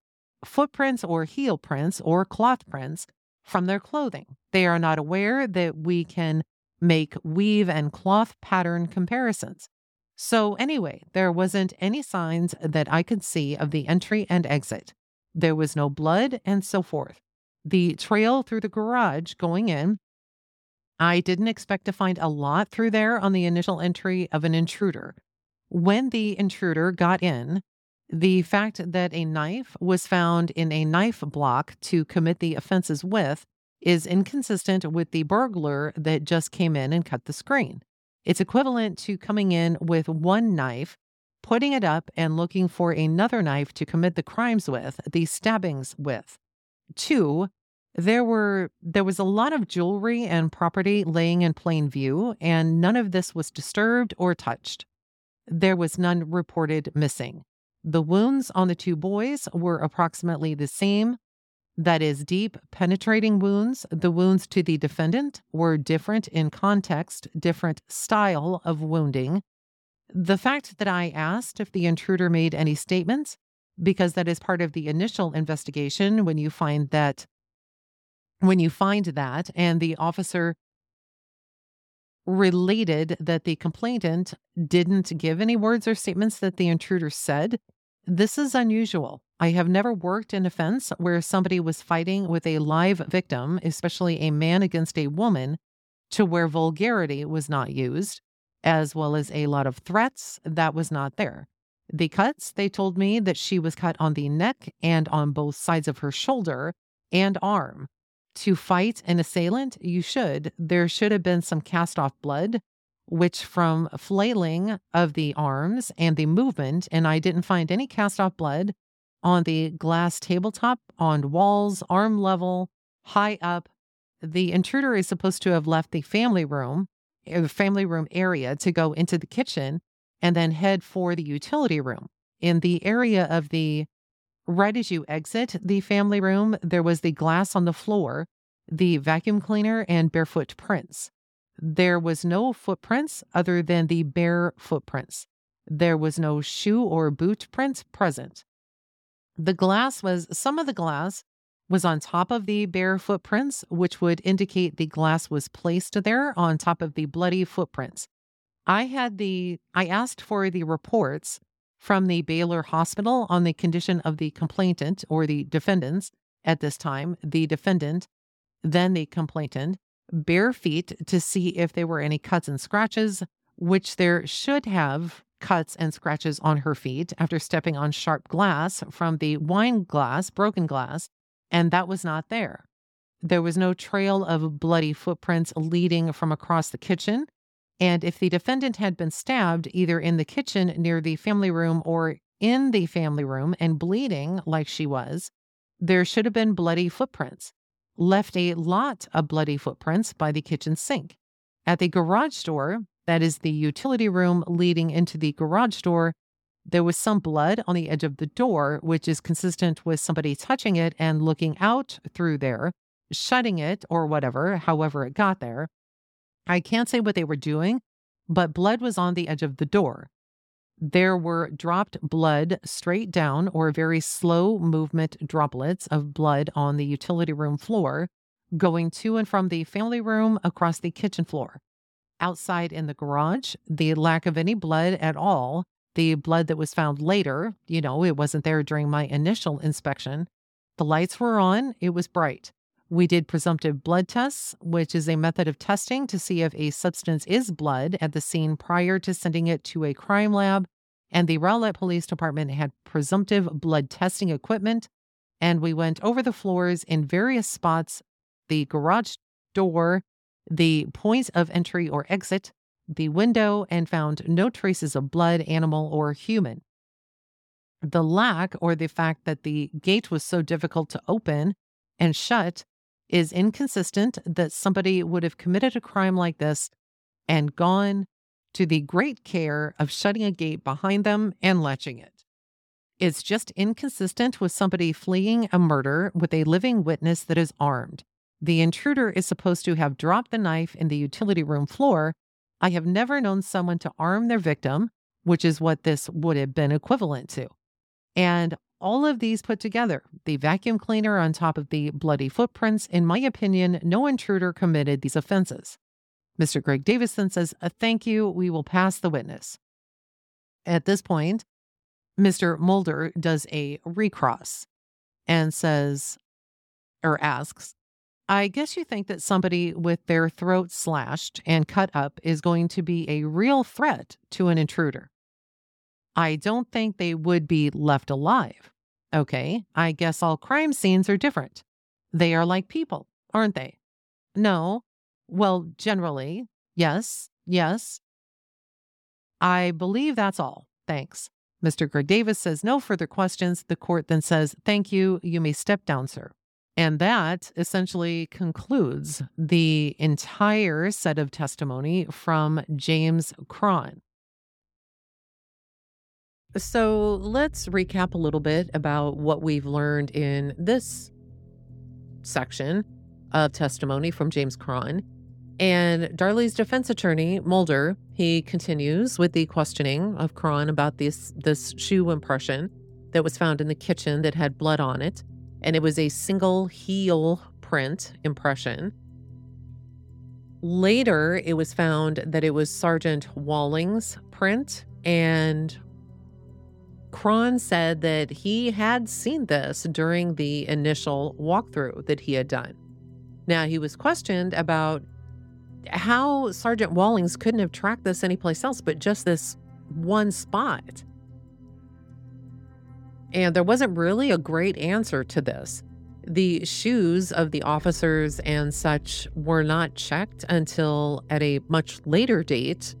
footprints or heel prints or cloth prints from their clothing. They are not aware that we can make weave and cloth pattern comparisons. So, anyway, there wasn't any signs that I could see of the entry and exit. There was no blood and so forth. The trail through the garage going in, I didn't expect to find a lot through there on the initial entry of an intruder. When the intruder got in, the fact that a knife was found in a knife block to commit the offenses with is inconsistent with the burglar that just came in and cut the screen. It's equivalent to coming in with one knife putting it up and looking for another knife to commit the crimes with, the stabbings with. Two, there were there was a lot of jewelry and property laying in plain view and none of this was disturbed or touched. There was none reported missing. The wounds on the two boys were approximately the same. That is, deep, penetrating wounds. The wounds to the defendant were different in context, different style of wounding. The fact that I asked if the intruder made any statements, because that is part of the initial investigation when you find that when you find that and the officer related that the complainant didn't give any words or statements that the intruder said, this is unusual. I have never worked in a fence where somebody was fighting with a live victim, especially a man against a woman, to where vulgarity was not used, as well as a lot of threats that was not there. The cuts, they told me that she was cut on the neck and on both sides of her shoulder and arm to fight an assailant, you should. There should have been some cast off blood, which from flailing of the arms and the movement, and I didn't find any cast off blood on the glass tabletop, on walls, arm level, high up. The intruder is supposed to have left the family room, the family room area to go into the kitchen and then head for the utility room. In the area of the Right as you exit the family room, there was the glass on the floor, the vacuum cleaner, and barefoot prints. There was no footprints other than the bare footprints. There was no shoe or boot prints present. The glass was, some of the glass was on top of the bare footprints, which would indicate the glass was placed there on top of the bloody footprints. I had the, I asked for the reports from the Baylor Hospital on the condition of the complainant or the defendants at this time, the defendant, then the complainant, bare feet to see if there were any cuts and scratches, which there should have cuts and scratches on her feet after stepping on sharp glass from the wine glass, broken glass, and that was not there. There was no trail of bloody footprints leading from across the kitchen and if the defendant had been stabbed either in the kitchen near the family room or in the family room and bleeding like she was, there should have been bloody footprints. Left a lot of bloody footprints by the kitchen sink. At the garage door, that is the utility room leading into the garage door, there was some blood on the edge of the door, which is consistent with somebody touching it and looking out through there, shutting it or whatever, however it got there. I can't say what they were doing, but blood was on the edge of the door. There were dropped blood straight down or very slow movement droplets of blood on the utility room floor, going to and from the family room across the kitchen floor. Outside in the garage, the lack of any blood at all, the blood that was found later, you know, it wasn't there during my initial inspection. The lights were on, it was bright. We did presumptive blood tests, which is a method of testing to see if a substance is blood at the scene prior to sending it to a crime lab. And the Rowlett Police Department had presumptive blood testing equipment. And we went over the floors in various spots the garage door, the point of entry or exit, the window, and found no traces of blood, animal, or human. The lack or the fact that the gate was so difficult to open and shut is inconsistent that somebody would have committed a crime like this and gone to the great care of shutting a gate behind them and latching it. It's just inconsistent with somebody fleeing a murder with a living witness that is armed. The intruder is supposed to have dropped the knife in the utility room floor. I have never known someone to arm their victim, which is what this would have been equivalent to. And all of these put together, the vacuum cleaner on top of the bloody footprints, in my opinion, no intruder committed these offenses. Mr. Greg Davison says, uh, Thank you. We will pass the witness. At this point, Mr. Mulder does a recross and says, or asks, I guess you think that somebody with their throat slashed and cut up is going to be a real threat to an intruder. I don't think they would be left alive. Okay, I guess all crime scenes are different. They are like people, aren't they? No. Well, generally, yes, yes. I believe that's all. Thanks. Mr. Greg Davis says no further questions. The court then says, Thank you. You may step down, sir. And that essentially concludes the entire set of testimony from James Cron. So let's recap a little bit about what we've learned in this section of testimony from James Cron. And Darlie's defense attorney, Mulder, he continues with the questioning of Cron about this, this shoe impression that was found in the kitchen that had blood on it. And it was a single heel print impression. Later, it was found that it was Sergeant Walling's print. And Cron said that he had seen this during the initial walkthrough that he had done. Now, he was questioned about how Sergeant Wallings couldn't have tracked this anyplace else but just this one spot. And there wasn't really a great answer to this. The shoes of the officers and such were not checked until at a much later date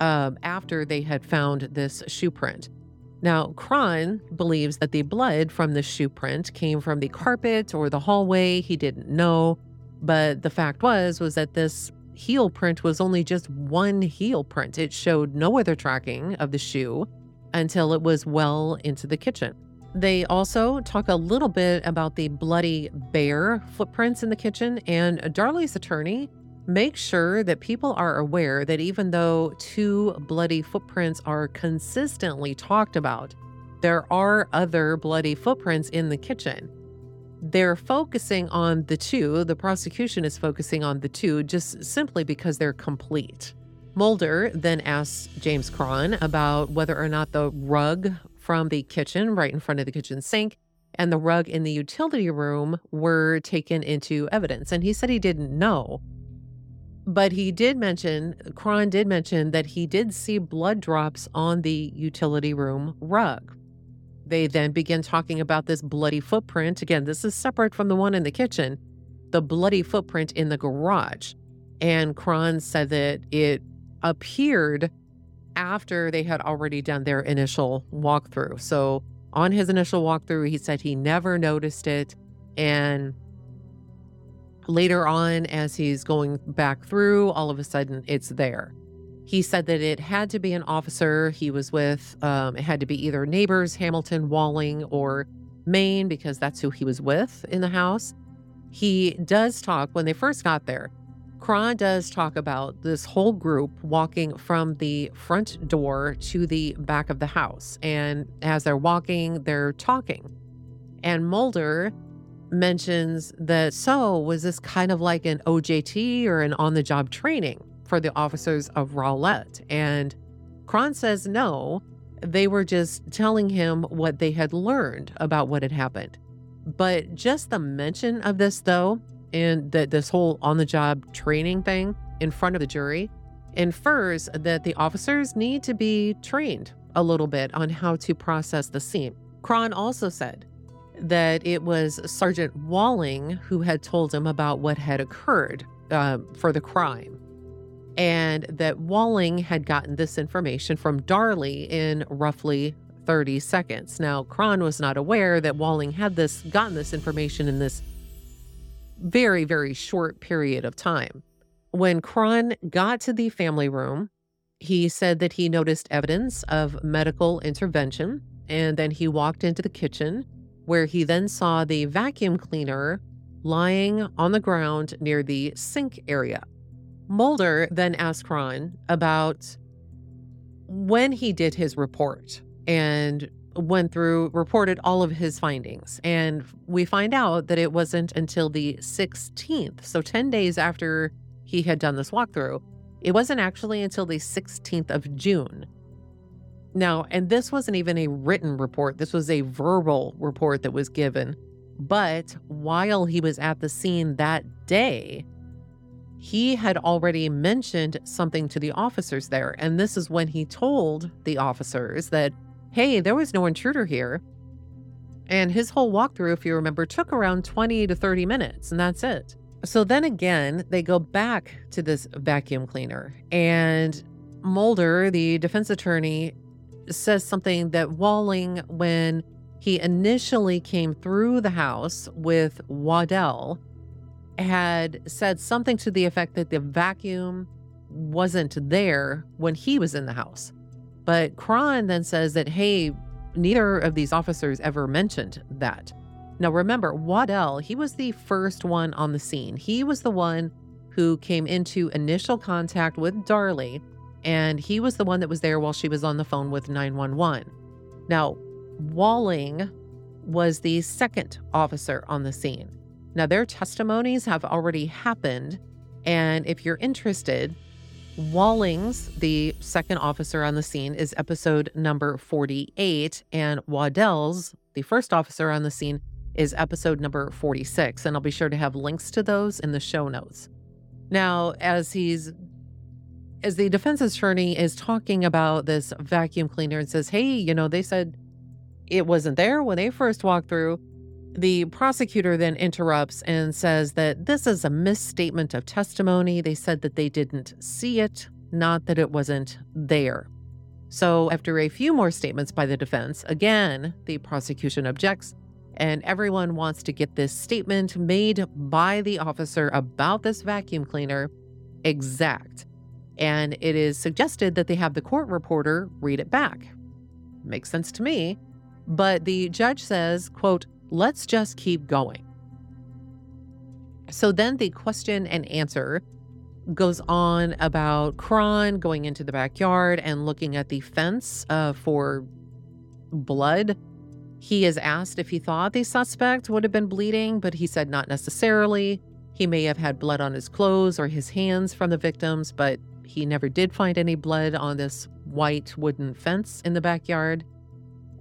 uh, after they had found this shoe print. Now, Cron believes that the blood from the shoe print came from the carpet or the hallway. He didn't know. But the fact was was that this heel print was only just one heel print. It showed no other tracking of the shoe until it was well into the kitchen. They also talk a little bit about the bloody bare footprints in the kitchen, and Darlie's attorney makes sure that people are aware that even though two bloody footprints are consistently talked about, there are other bloody footprints in the kitchen they're focusing on the two, the prosecution is focusing on the two just simply because they're complete. Mulder then asks James Cron about whether or not the rug from the kitchen, right in front of the kitchen sink, and the rug in the utility room were taken into evidence. And he said he didn't know. But he did mention, Cron did mention that he did see blood drops on the utility room rug. They then begin talking about this bloody footprint. Again, this is separate from the one in the kitchen, the bloody footprint in the garage. And Cron said that it appeared after they had already done their initial walkthrough. So on his initial walkthrough, he said he never noticed it. And later on, as he's going back through, all of a sudden it's there. He said that it had to be an officer he was with. Um, it had to be either neighbors, Hamilton, Walling, or Maine, because that's who he was with in the house. He does talk when they first got there. Cron does talk about this whole group walking from the front door to the back of the house. And as they're walking, they're talking. And Mulder mentions that so was this kind of like an OJT or an on the job training? for the officers of Rowlett. And Cron says no, they were just telling him what they had learned about what had happened. But just the mention of this, though, and that this whole on the job training thing in front of the jury infers that the officers need to be trained a little bit on how to process the scene. Cron also said that it was Sergeant Walling who had told him about what had occurred uh, for the crime and that Walling had gotten this information from Darlie in roughly 30 seconds. Now, Cron was not aware that Walling had this gotten this information in this very, very short period of time. When Cron got to the family room, he said that he noticed evidence of medical intervention, and then he walked into the kitchen where he then saw the vacuum cleaner lying on the ground near the sink area. Mulder then asked Cron about when he did his report and went through, reported all of his findings. And we find out that it wasn't until the 16th, so 10 days after he had done this walkthrough, it wasn't actually until the 16th of June. Now, and this wasn't even a written report, this was a verbal report that was given. But while he was at the scene that day, he had already mentioned something to the officers there. And this is when he told the officers that, hey, there was no intruder here. And his whole walkthrough, if you remember, took around 20 to 30 minutes, and that's it. So then again, they go back to this vacuum cleaner, and Mulder, the defense attorney, says something that Walling, when he initially came through the house with Waddell, had said something to the effect that the vacuum wasn't there when he was in the house. But Cron then says that, hey, neither of these officers ever mentioned that. Now, remember, Waddell, he was the first one on the scene. He was the one who came into initial contact with Darlie, and he was the one that was there while she was on the phone with 911. Now, Walling was the second officer on the scene. Now, their testimonies have already happened, and if you're interested, Walling's, the second officer on the scene, is episode number 48, and Waddell's, the first officer on the scene, is episode number 46. And I'll be sure to have links to those in the show notes. Now, as he's as the defense attorney is talking about this vacuum cleaner and says, Hey, you know, they said it wasn't there when they first walked through. The prosecutor then interrupts and says that this is a misstatement of testimony. They said that they didn't see it, not that it wasn't there. So, after a few more statements by the defense, again, the prosecution objects, and everyone wants to get this statement made by the officer about this vacuum cleaner exact. And it is suggested that they have the court reporter read it back. Makes sense to me. But the judge says, quote, let's just keep going. So then the question and answer goes on about Cron going into the backyard and looking at the fence uh, for blood. He is asked if he thought the suspect would have been bleeding, but he said not necessarily. He may have had blood on his clothes or his hands from the victims, but he never did find any blood on this white wooden fence in the backyard.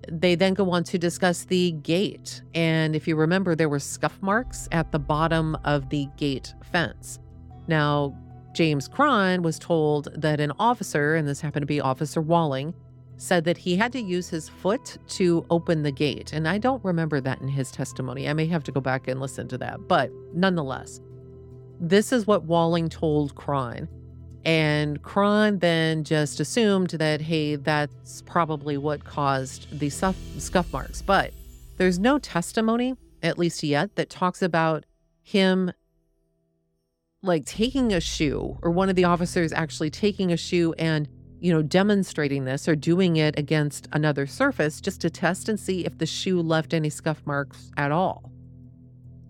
They then go on to discuss the gate. And if you remember, there were scuff marks at the bottom of the gate fence. Now, James Cron was told that an officer, and this happened to be Officer Walling, said that he had to use his foot to open the gate. And I don't remember that in his testimony. I may have to go back and listen to that. But nonetheless, this is what Walling told Cron. And Cron then just assumed that, hey, that's probably what caused the scuff, scuff marks. But there's no testimony, at least yet, that talks about him like taking a shoe or one of the officers actually taking a shoe and, you know, demonstrating this or doing it against another surface just to test and see if the shoe left any scuff marks at all.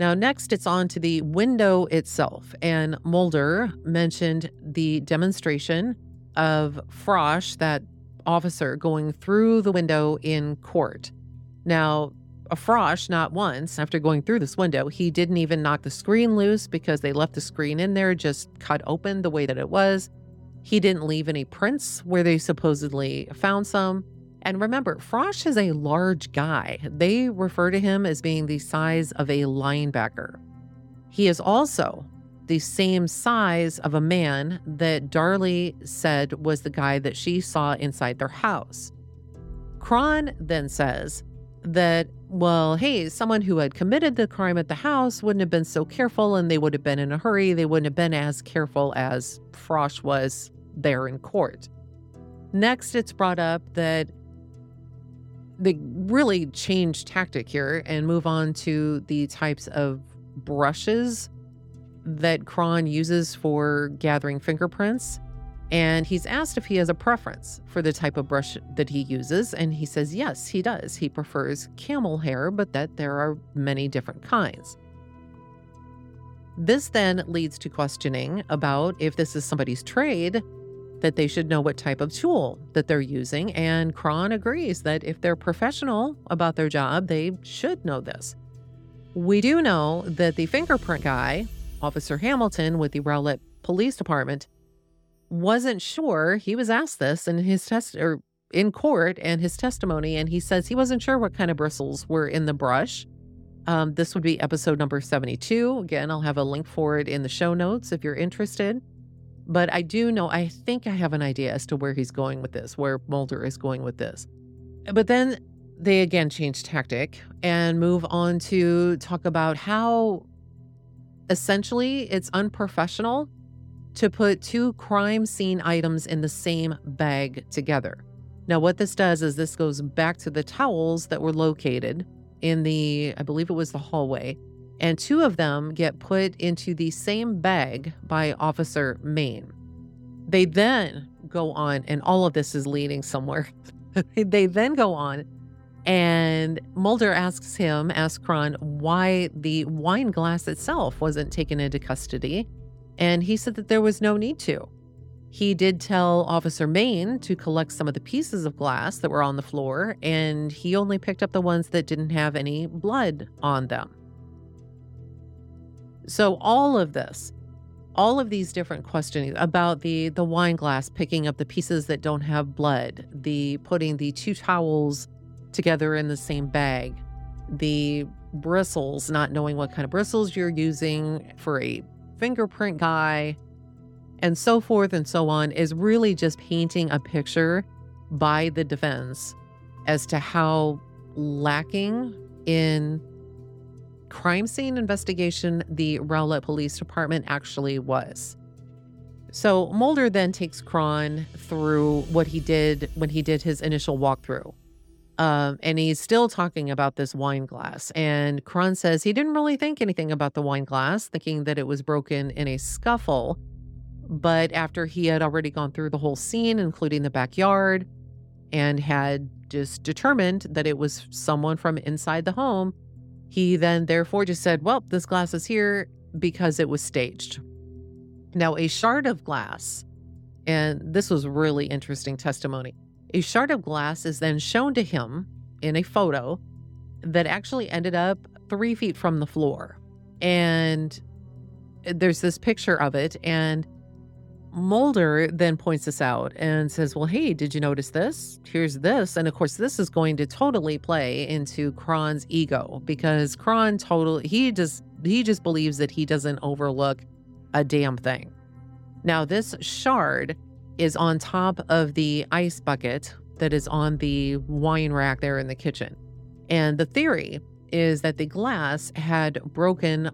Now, next, it's on to the window itself. And Mulder mentioned the demonstration of Frosch, that officer, going through the window in court. Now, a Frosch, not once, after going through this window, he didn't even knock the screen loose because they left the screen in there, just cut open the way that it was. He didn't leave any prints where they supposedly found some. And remember, Frosch is a large guy. They refer to him as being the size of a linebacker. He is also the same size of a man that Darlie said was the guy that she saw inside their house. Cron then says that, well, hey, someone who had committed the crime at the house wouldn't have been so careful and they would have been in a hurry. They wouldn't have been as careful as Frosch was there in court. Next, it's brought up that they really change tactic here and move on to the types of brushes that Cron uses for gathering fingerprints. And he's asked if he has a preference for the type of brush that he uses. And he says, yes, he does. He prefers camel hair, but that there are many different kinds. This then leads to questioning about if this is somebody's trade that they should know what type of tool that they're using. And Cron agrees that if they're professional about their job, they should know this. We do know that the fingerprint guy, Officer Hamilton with the Rowlett Police Department, wasn't sure. He was asked this in his test or in court and his testimony, and he says he wasn't sure what kind of bristles were in the brush. Um, this would be episode number 72. Again, I'll have a link for it in the show notes if you're interested. But I do know, I think I have an idea as to where he's going with this, where Mulder is going with this. But then they again change tactic and move on to talk about how essentially it's unprofessional to put two crime scene items in the same bag together. Now, what this does is this goes back to the towels that were located in the, I believe it was the hallway, and two of them get put into the same bag by Officer Maine. They then go on, and all of this is leading somewhere. they then go on, and Mulder asks him, asks Cron, why the wine glass itself wasn't taken into custody. And he said that there was no need to. He did tell Officer Maine to collect some of the pieces of glass that were on the floor, and he only picked up the ones that didn't have any blood on them. So, all of this, all of these different questions about the the wine glass picking up the pieces that don't have blood, the putting the two towels together in the same bag, the bristles, not knowing what kind of bristles you're using for a fingerprint guy, and so forth and so on is really just painting a picture by the defense as to how lacking in crime scene investigation the Rowlett Police Department actually was. So Mulder then takes Cron through what he did when he did his initial walkthrough. Um, and he's still talking about this wine glass. And Cron says he didn't really think anything about the wine glass, thinking that it was broken in a scuffle. But after he had already gone through the whole scene, including the backyard, and had just determined that it was someone from inside the home, he then therefore just said, Well, this glass is here because it was staged. Now, a shard of glass, and this was really interesting testimony. A shard of glass is then shown to him in a photo that actually ended up three feet from the floor. And there's this picture of it, and Mulder then points this out and says, Well, hey, did you notice this? Here's this. And of course, this is going to totally play into Cron's ego because Cron totally he just he just believes that he doesn't overlook a damn thing. Now, this shard is on top of the ice bucket that is on the wine rack there in the kitchen. And the theory is that the glass had broken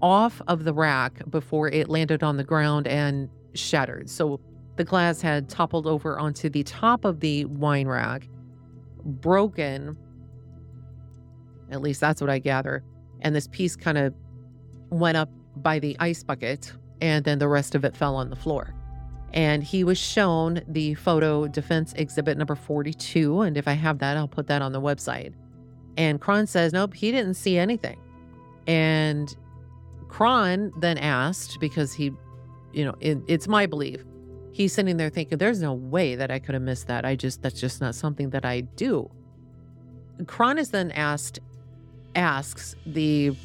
off of the rack before it landed on the ground and shattered. So the glass had toppled over onto the top of the wine rack, broken. At least that's what I gather. And this piece kind of went up by the ice bucket, and then the rest of it fell on the floor. And he was shown the photo defense exhibit number 42. And if I have that, I'll put that on the website. And Cron says, nope, he didn't see anything. And Cron then asked, because he you know, it, it's my belief. He's sitting there thinking, there's no way that I could have missed that. I just, that's just not something that I do. Cron is then asked, asks the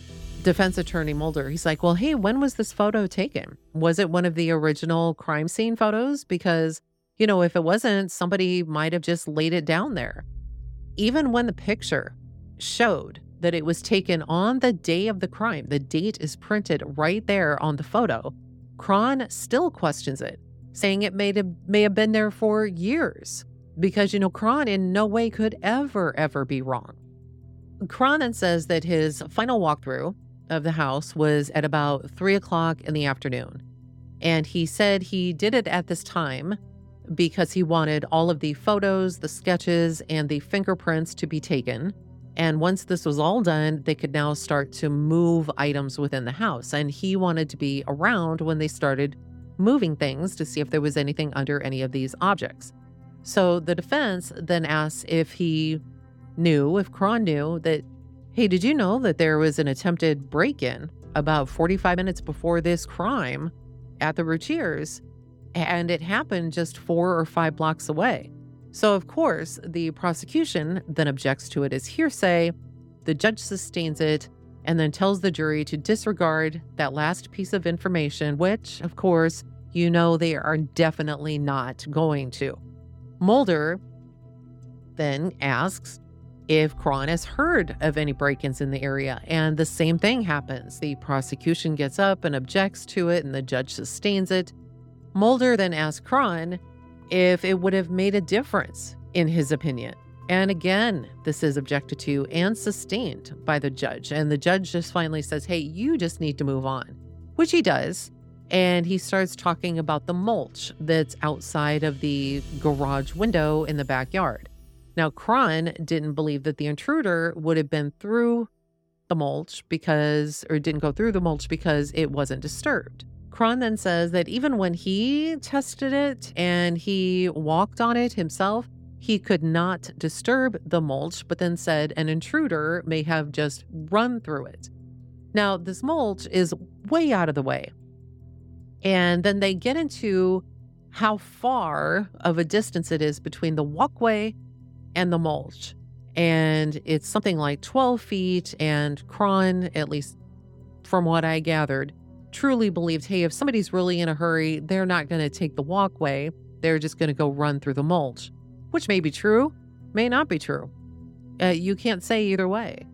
defense attorney Mulder, he's like, well, hey, when was this photo taken? Was it one of the original crime scene photos? Because, you know, if it wasn't, somebody might have just laid it down there. Even when the picture showed that it was taken on the day of the crime, the date is printed right there on the photo. Cron still questions it, saying it may have, may have been there for years because, you know, Cron in no way could ever, ever be wrong. Cronin says that his final walkthrough of the house was at about three o'clock in the afternoon. And he said he did it at this time because he wanted all of the photos, the sketches, and the fingerprints to be taken and once this was all done, they could now start to move items within the house. And he wanted to be around when they started moving things to see if there was anything under any of these objects. So the defense then asks if he knew, if Cron knew that, hey, did you know that there was an attempted break in about 45 minutes before this crime at the Routiers? And it happened just four or five blocks away. So, of course, the prosecution then objects to it as hearsay. The judge sustains it and then tells the jury to disregard that last piece of information, which, of course, you know they are definitely not going to. Mulder then asks if Cron has heard of any break ins in the area, and the same thing happens. The prosecution gets up and objects to it, and the judge sustains it. Mulder then asks Cron if it would have made a difference, in his opinion. And again, this is objected to and sustained by the judge. And the judge just finally says, hey, you just need to move on, which he does. and he starts talking about the mulch that's outside of the garage window in the backyard. Now, Cron didn't believe that the intruder would have been through the mulch because, or didn't go through the mulch because it wasn't disturbed. Cron then says that even when he tested it and he walked on it himself, he could not disturb the mulch, but then said an intruder may have just run through it. Now, this mulch is way out of the way. And then they get into how far of a distance it is between the walkway and the mulch. And it's something like 12 feet. And Cron, at least from what I gathered, truly believed hey, if somebody's really in a hurry, they're not going to take the walkway. They're just going to go run through the mulch, which may be true, may not be true. Uh, you can't say either way.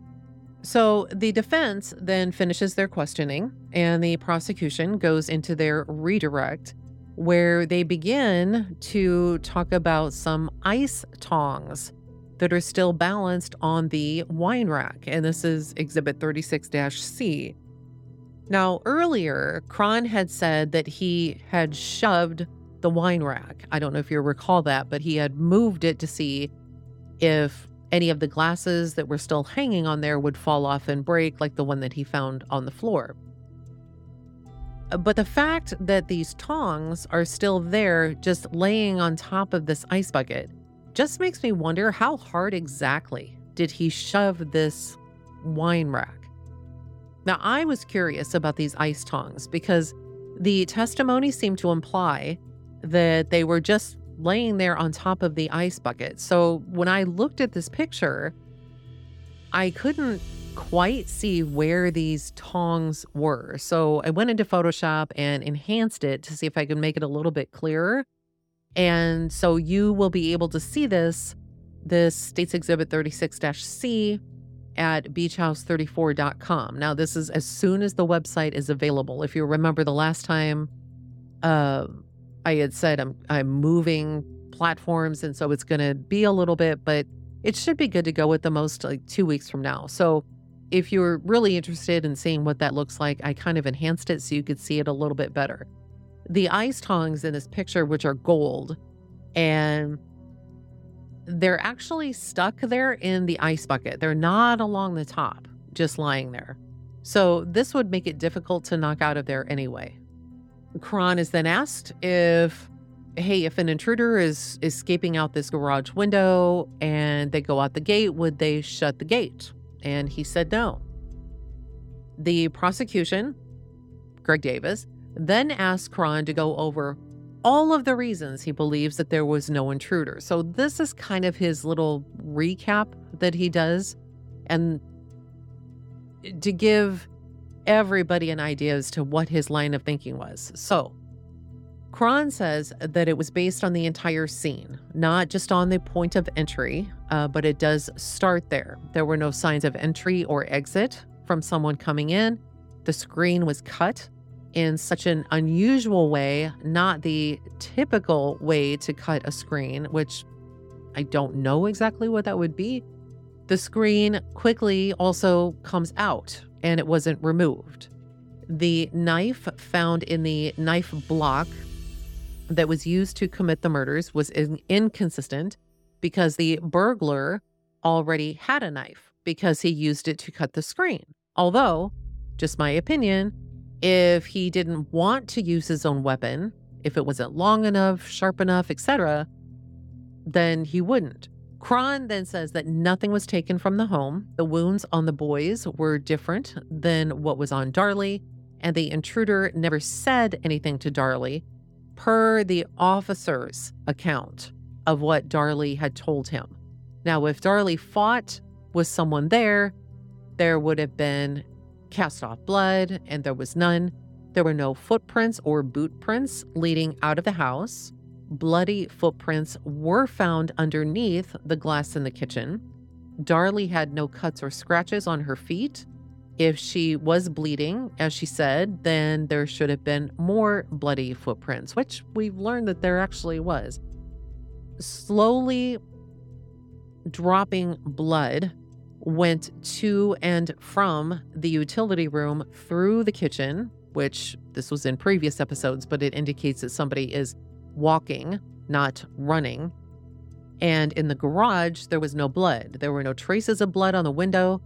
So the defense then finishes their questioning, and the prosecution goes into their redirect, where they begin to talk about some ice tongs that are still balanced on the wine rack. And this is Exhibit 36 C. Now, earlier, Cron had said that he had shoved the wine rack. I don't know if you recall that, but he had moved it to see if any of the glasses that were still hanging on there would fall off and break, like the one that he found on the floor. But the fact that these tongs are still there, just laying on top of this ice bucket, just makes me wonder how hard exactly did he shove this wine rack? Now, I was curious about these ice tongs because the testimony seemed to imply that they were just laying there on top of the ice bucket. So when I looked at this picture, I couldn't quite see where these tongs were. So I went into Photoshop and enhanced it to see if I could make it a little bit clearer. And so you will be able to see this, this States Exhibit 36 C at beachhouse34.com. Now, this is as soon as the website is available. If you remember the last time uh, I had said I'm I'm moving platforms and so it's going to be a little bit but it should be good to go with the most like 2 weeks from now. So if you're really interested in seeing what that looks like, I kind of enhanced it so you could see it a little bit better. The ice tongs in this picture which are gold and they're actually stuck there in the ice bucket. They're not along the top, just lying there. So this would make it difficult to knock out of there anyway. Cron is then asked if, hey, if an intruder is escaping out this garage window and they go out the gate, would they shut the gate? And he said no. The prosecution, Greg Davis, then asked Cron to go over all of the reasons he believes that there was no intruder. So this is kind of his little recap that he does. And to give everybody an idea as to what his line of thinking was. So, Cron says that it was based on the entire scene, not just on the point of entry, uh, but it does start there. There were no signs of entry or exit from someone coming in. The screen was cut in such an unusual way, not the typical way to cut a screen, which I don't know exactly what that would be. The screen quickly also comes out and it wasn't removed. The knife found in the knife block that was used to commit the murders was in- inconsistent because the burglar already had a knife because he used it to cut the screen. Although, just my opinion, if he didn't want to use his own weapon, if it wasn't long enough, sharp enough, etc., then he wouldn't. Cron then says that nothing was taken from the home. The wounds on the boys were different than what was on Darlie, and the intruder never said anything to Darlie, per the officer's account of what Darlie had told him. Now, if Darlie fought with someone there, there would have been cast off blood, and there was none. There were no footprints or boot prints leading out of the house. Bloody footprints were found underneath the glass in the kitchen. Darlie had no cuts or scratches on her feet. If she was bleeding, as she said, then there should have been more bloody footprints, which we've learned that there actually was. Slowly dropping blood went to and from the utility room through the kitchen, which this was in previous episodes, but it indicates that somebody is walking, not running. And in the garage, there was no blood. There were no traces of blood on the window,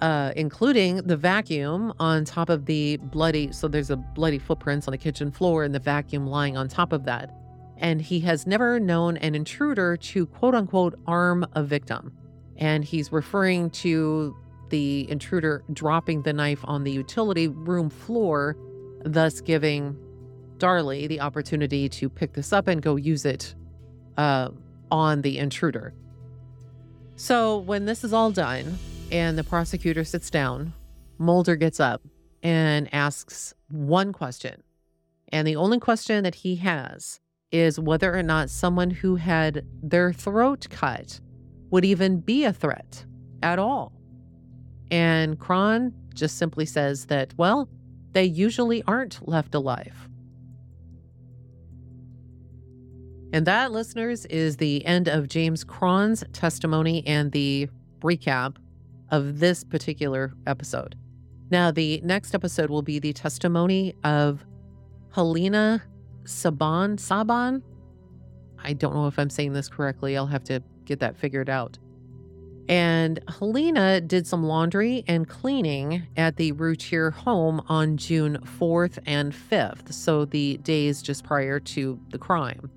uh, including the vacuum on top of the bloody. So there's a bloody footprints on the kitchen floor and the vacuum lying on top of that. And he has never known an intruder to quote unquote arm a victim. And he's referring to the intruder dropping the knife on the utility room floor, thus giving Darlie the opportunity to pick this up and go use it uh, on the intruder. So when this is all done and the prosecutor sits down, Mulder gets up and asks one question. And the only question that he has is whether or not someone who had their throat cut would even be a threat at all. And Cron just simply says that, well, they usually aren't left alive. And that, listeners, is the end of James Cron's testimony and the recap of this particular episode. Now, the next episode will be the testimony of Helena Saban. Saban? I don't know if I'm saying this correctly. I'll have to get that figured out. And Helena did some laundry and cleaning at the Routier home on June 4th and 5th, so the days just prior to the crime.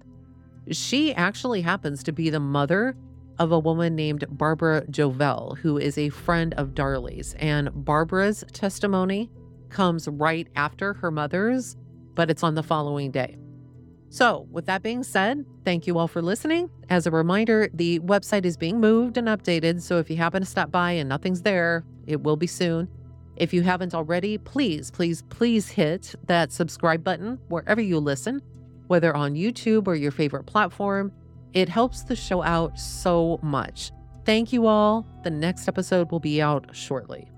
She actually happens to be the mother of a woman named Barbara Jovell, who is a friend of Darlie's. And Barbara's testimony comes right after her mother's, but it's on the following day. So, with that being said, thank you all for listening. As a reminder, the website is being moved and updated. So, if you happen to stop by and nothing's there, it will be soon. If you haven't already, please, please, please hit that subscribe button wherever you listen, whether on YouTube or your favorite platform. It helps the show out so much. Thank you all. The next episode will be out shortly.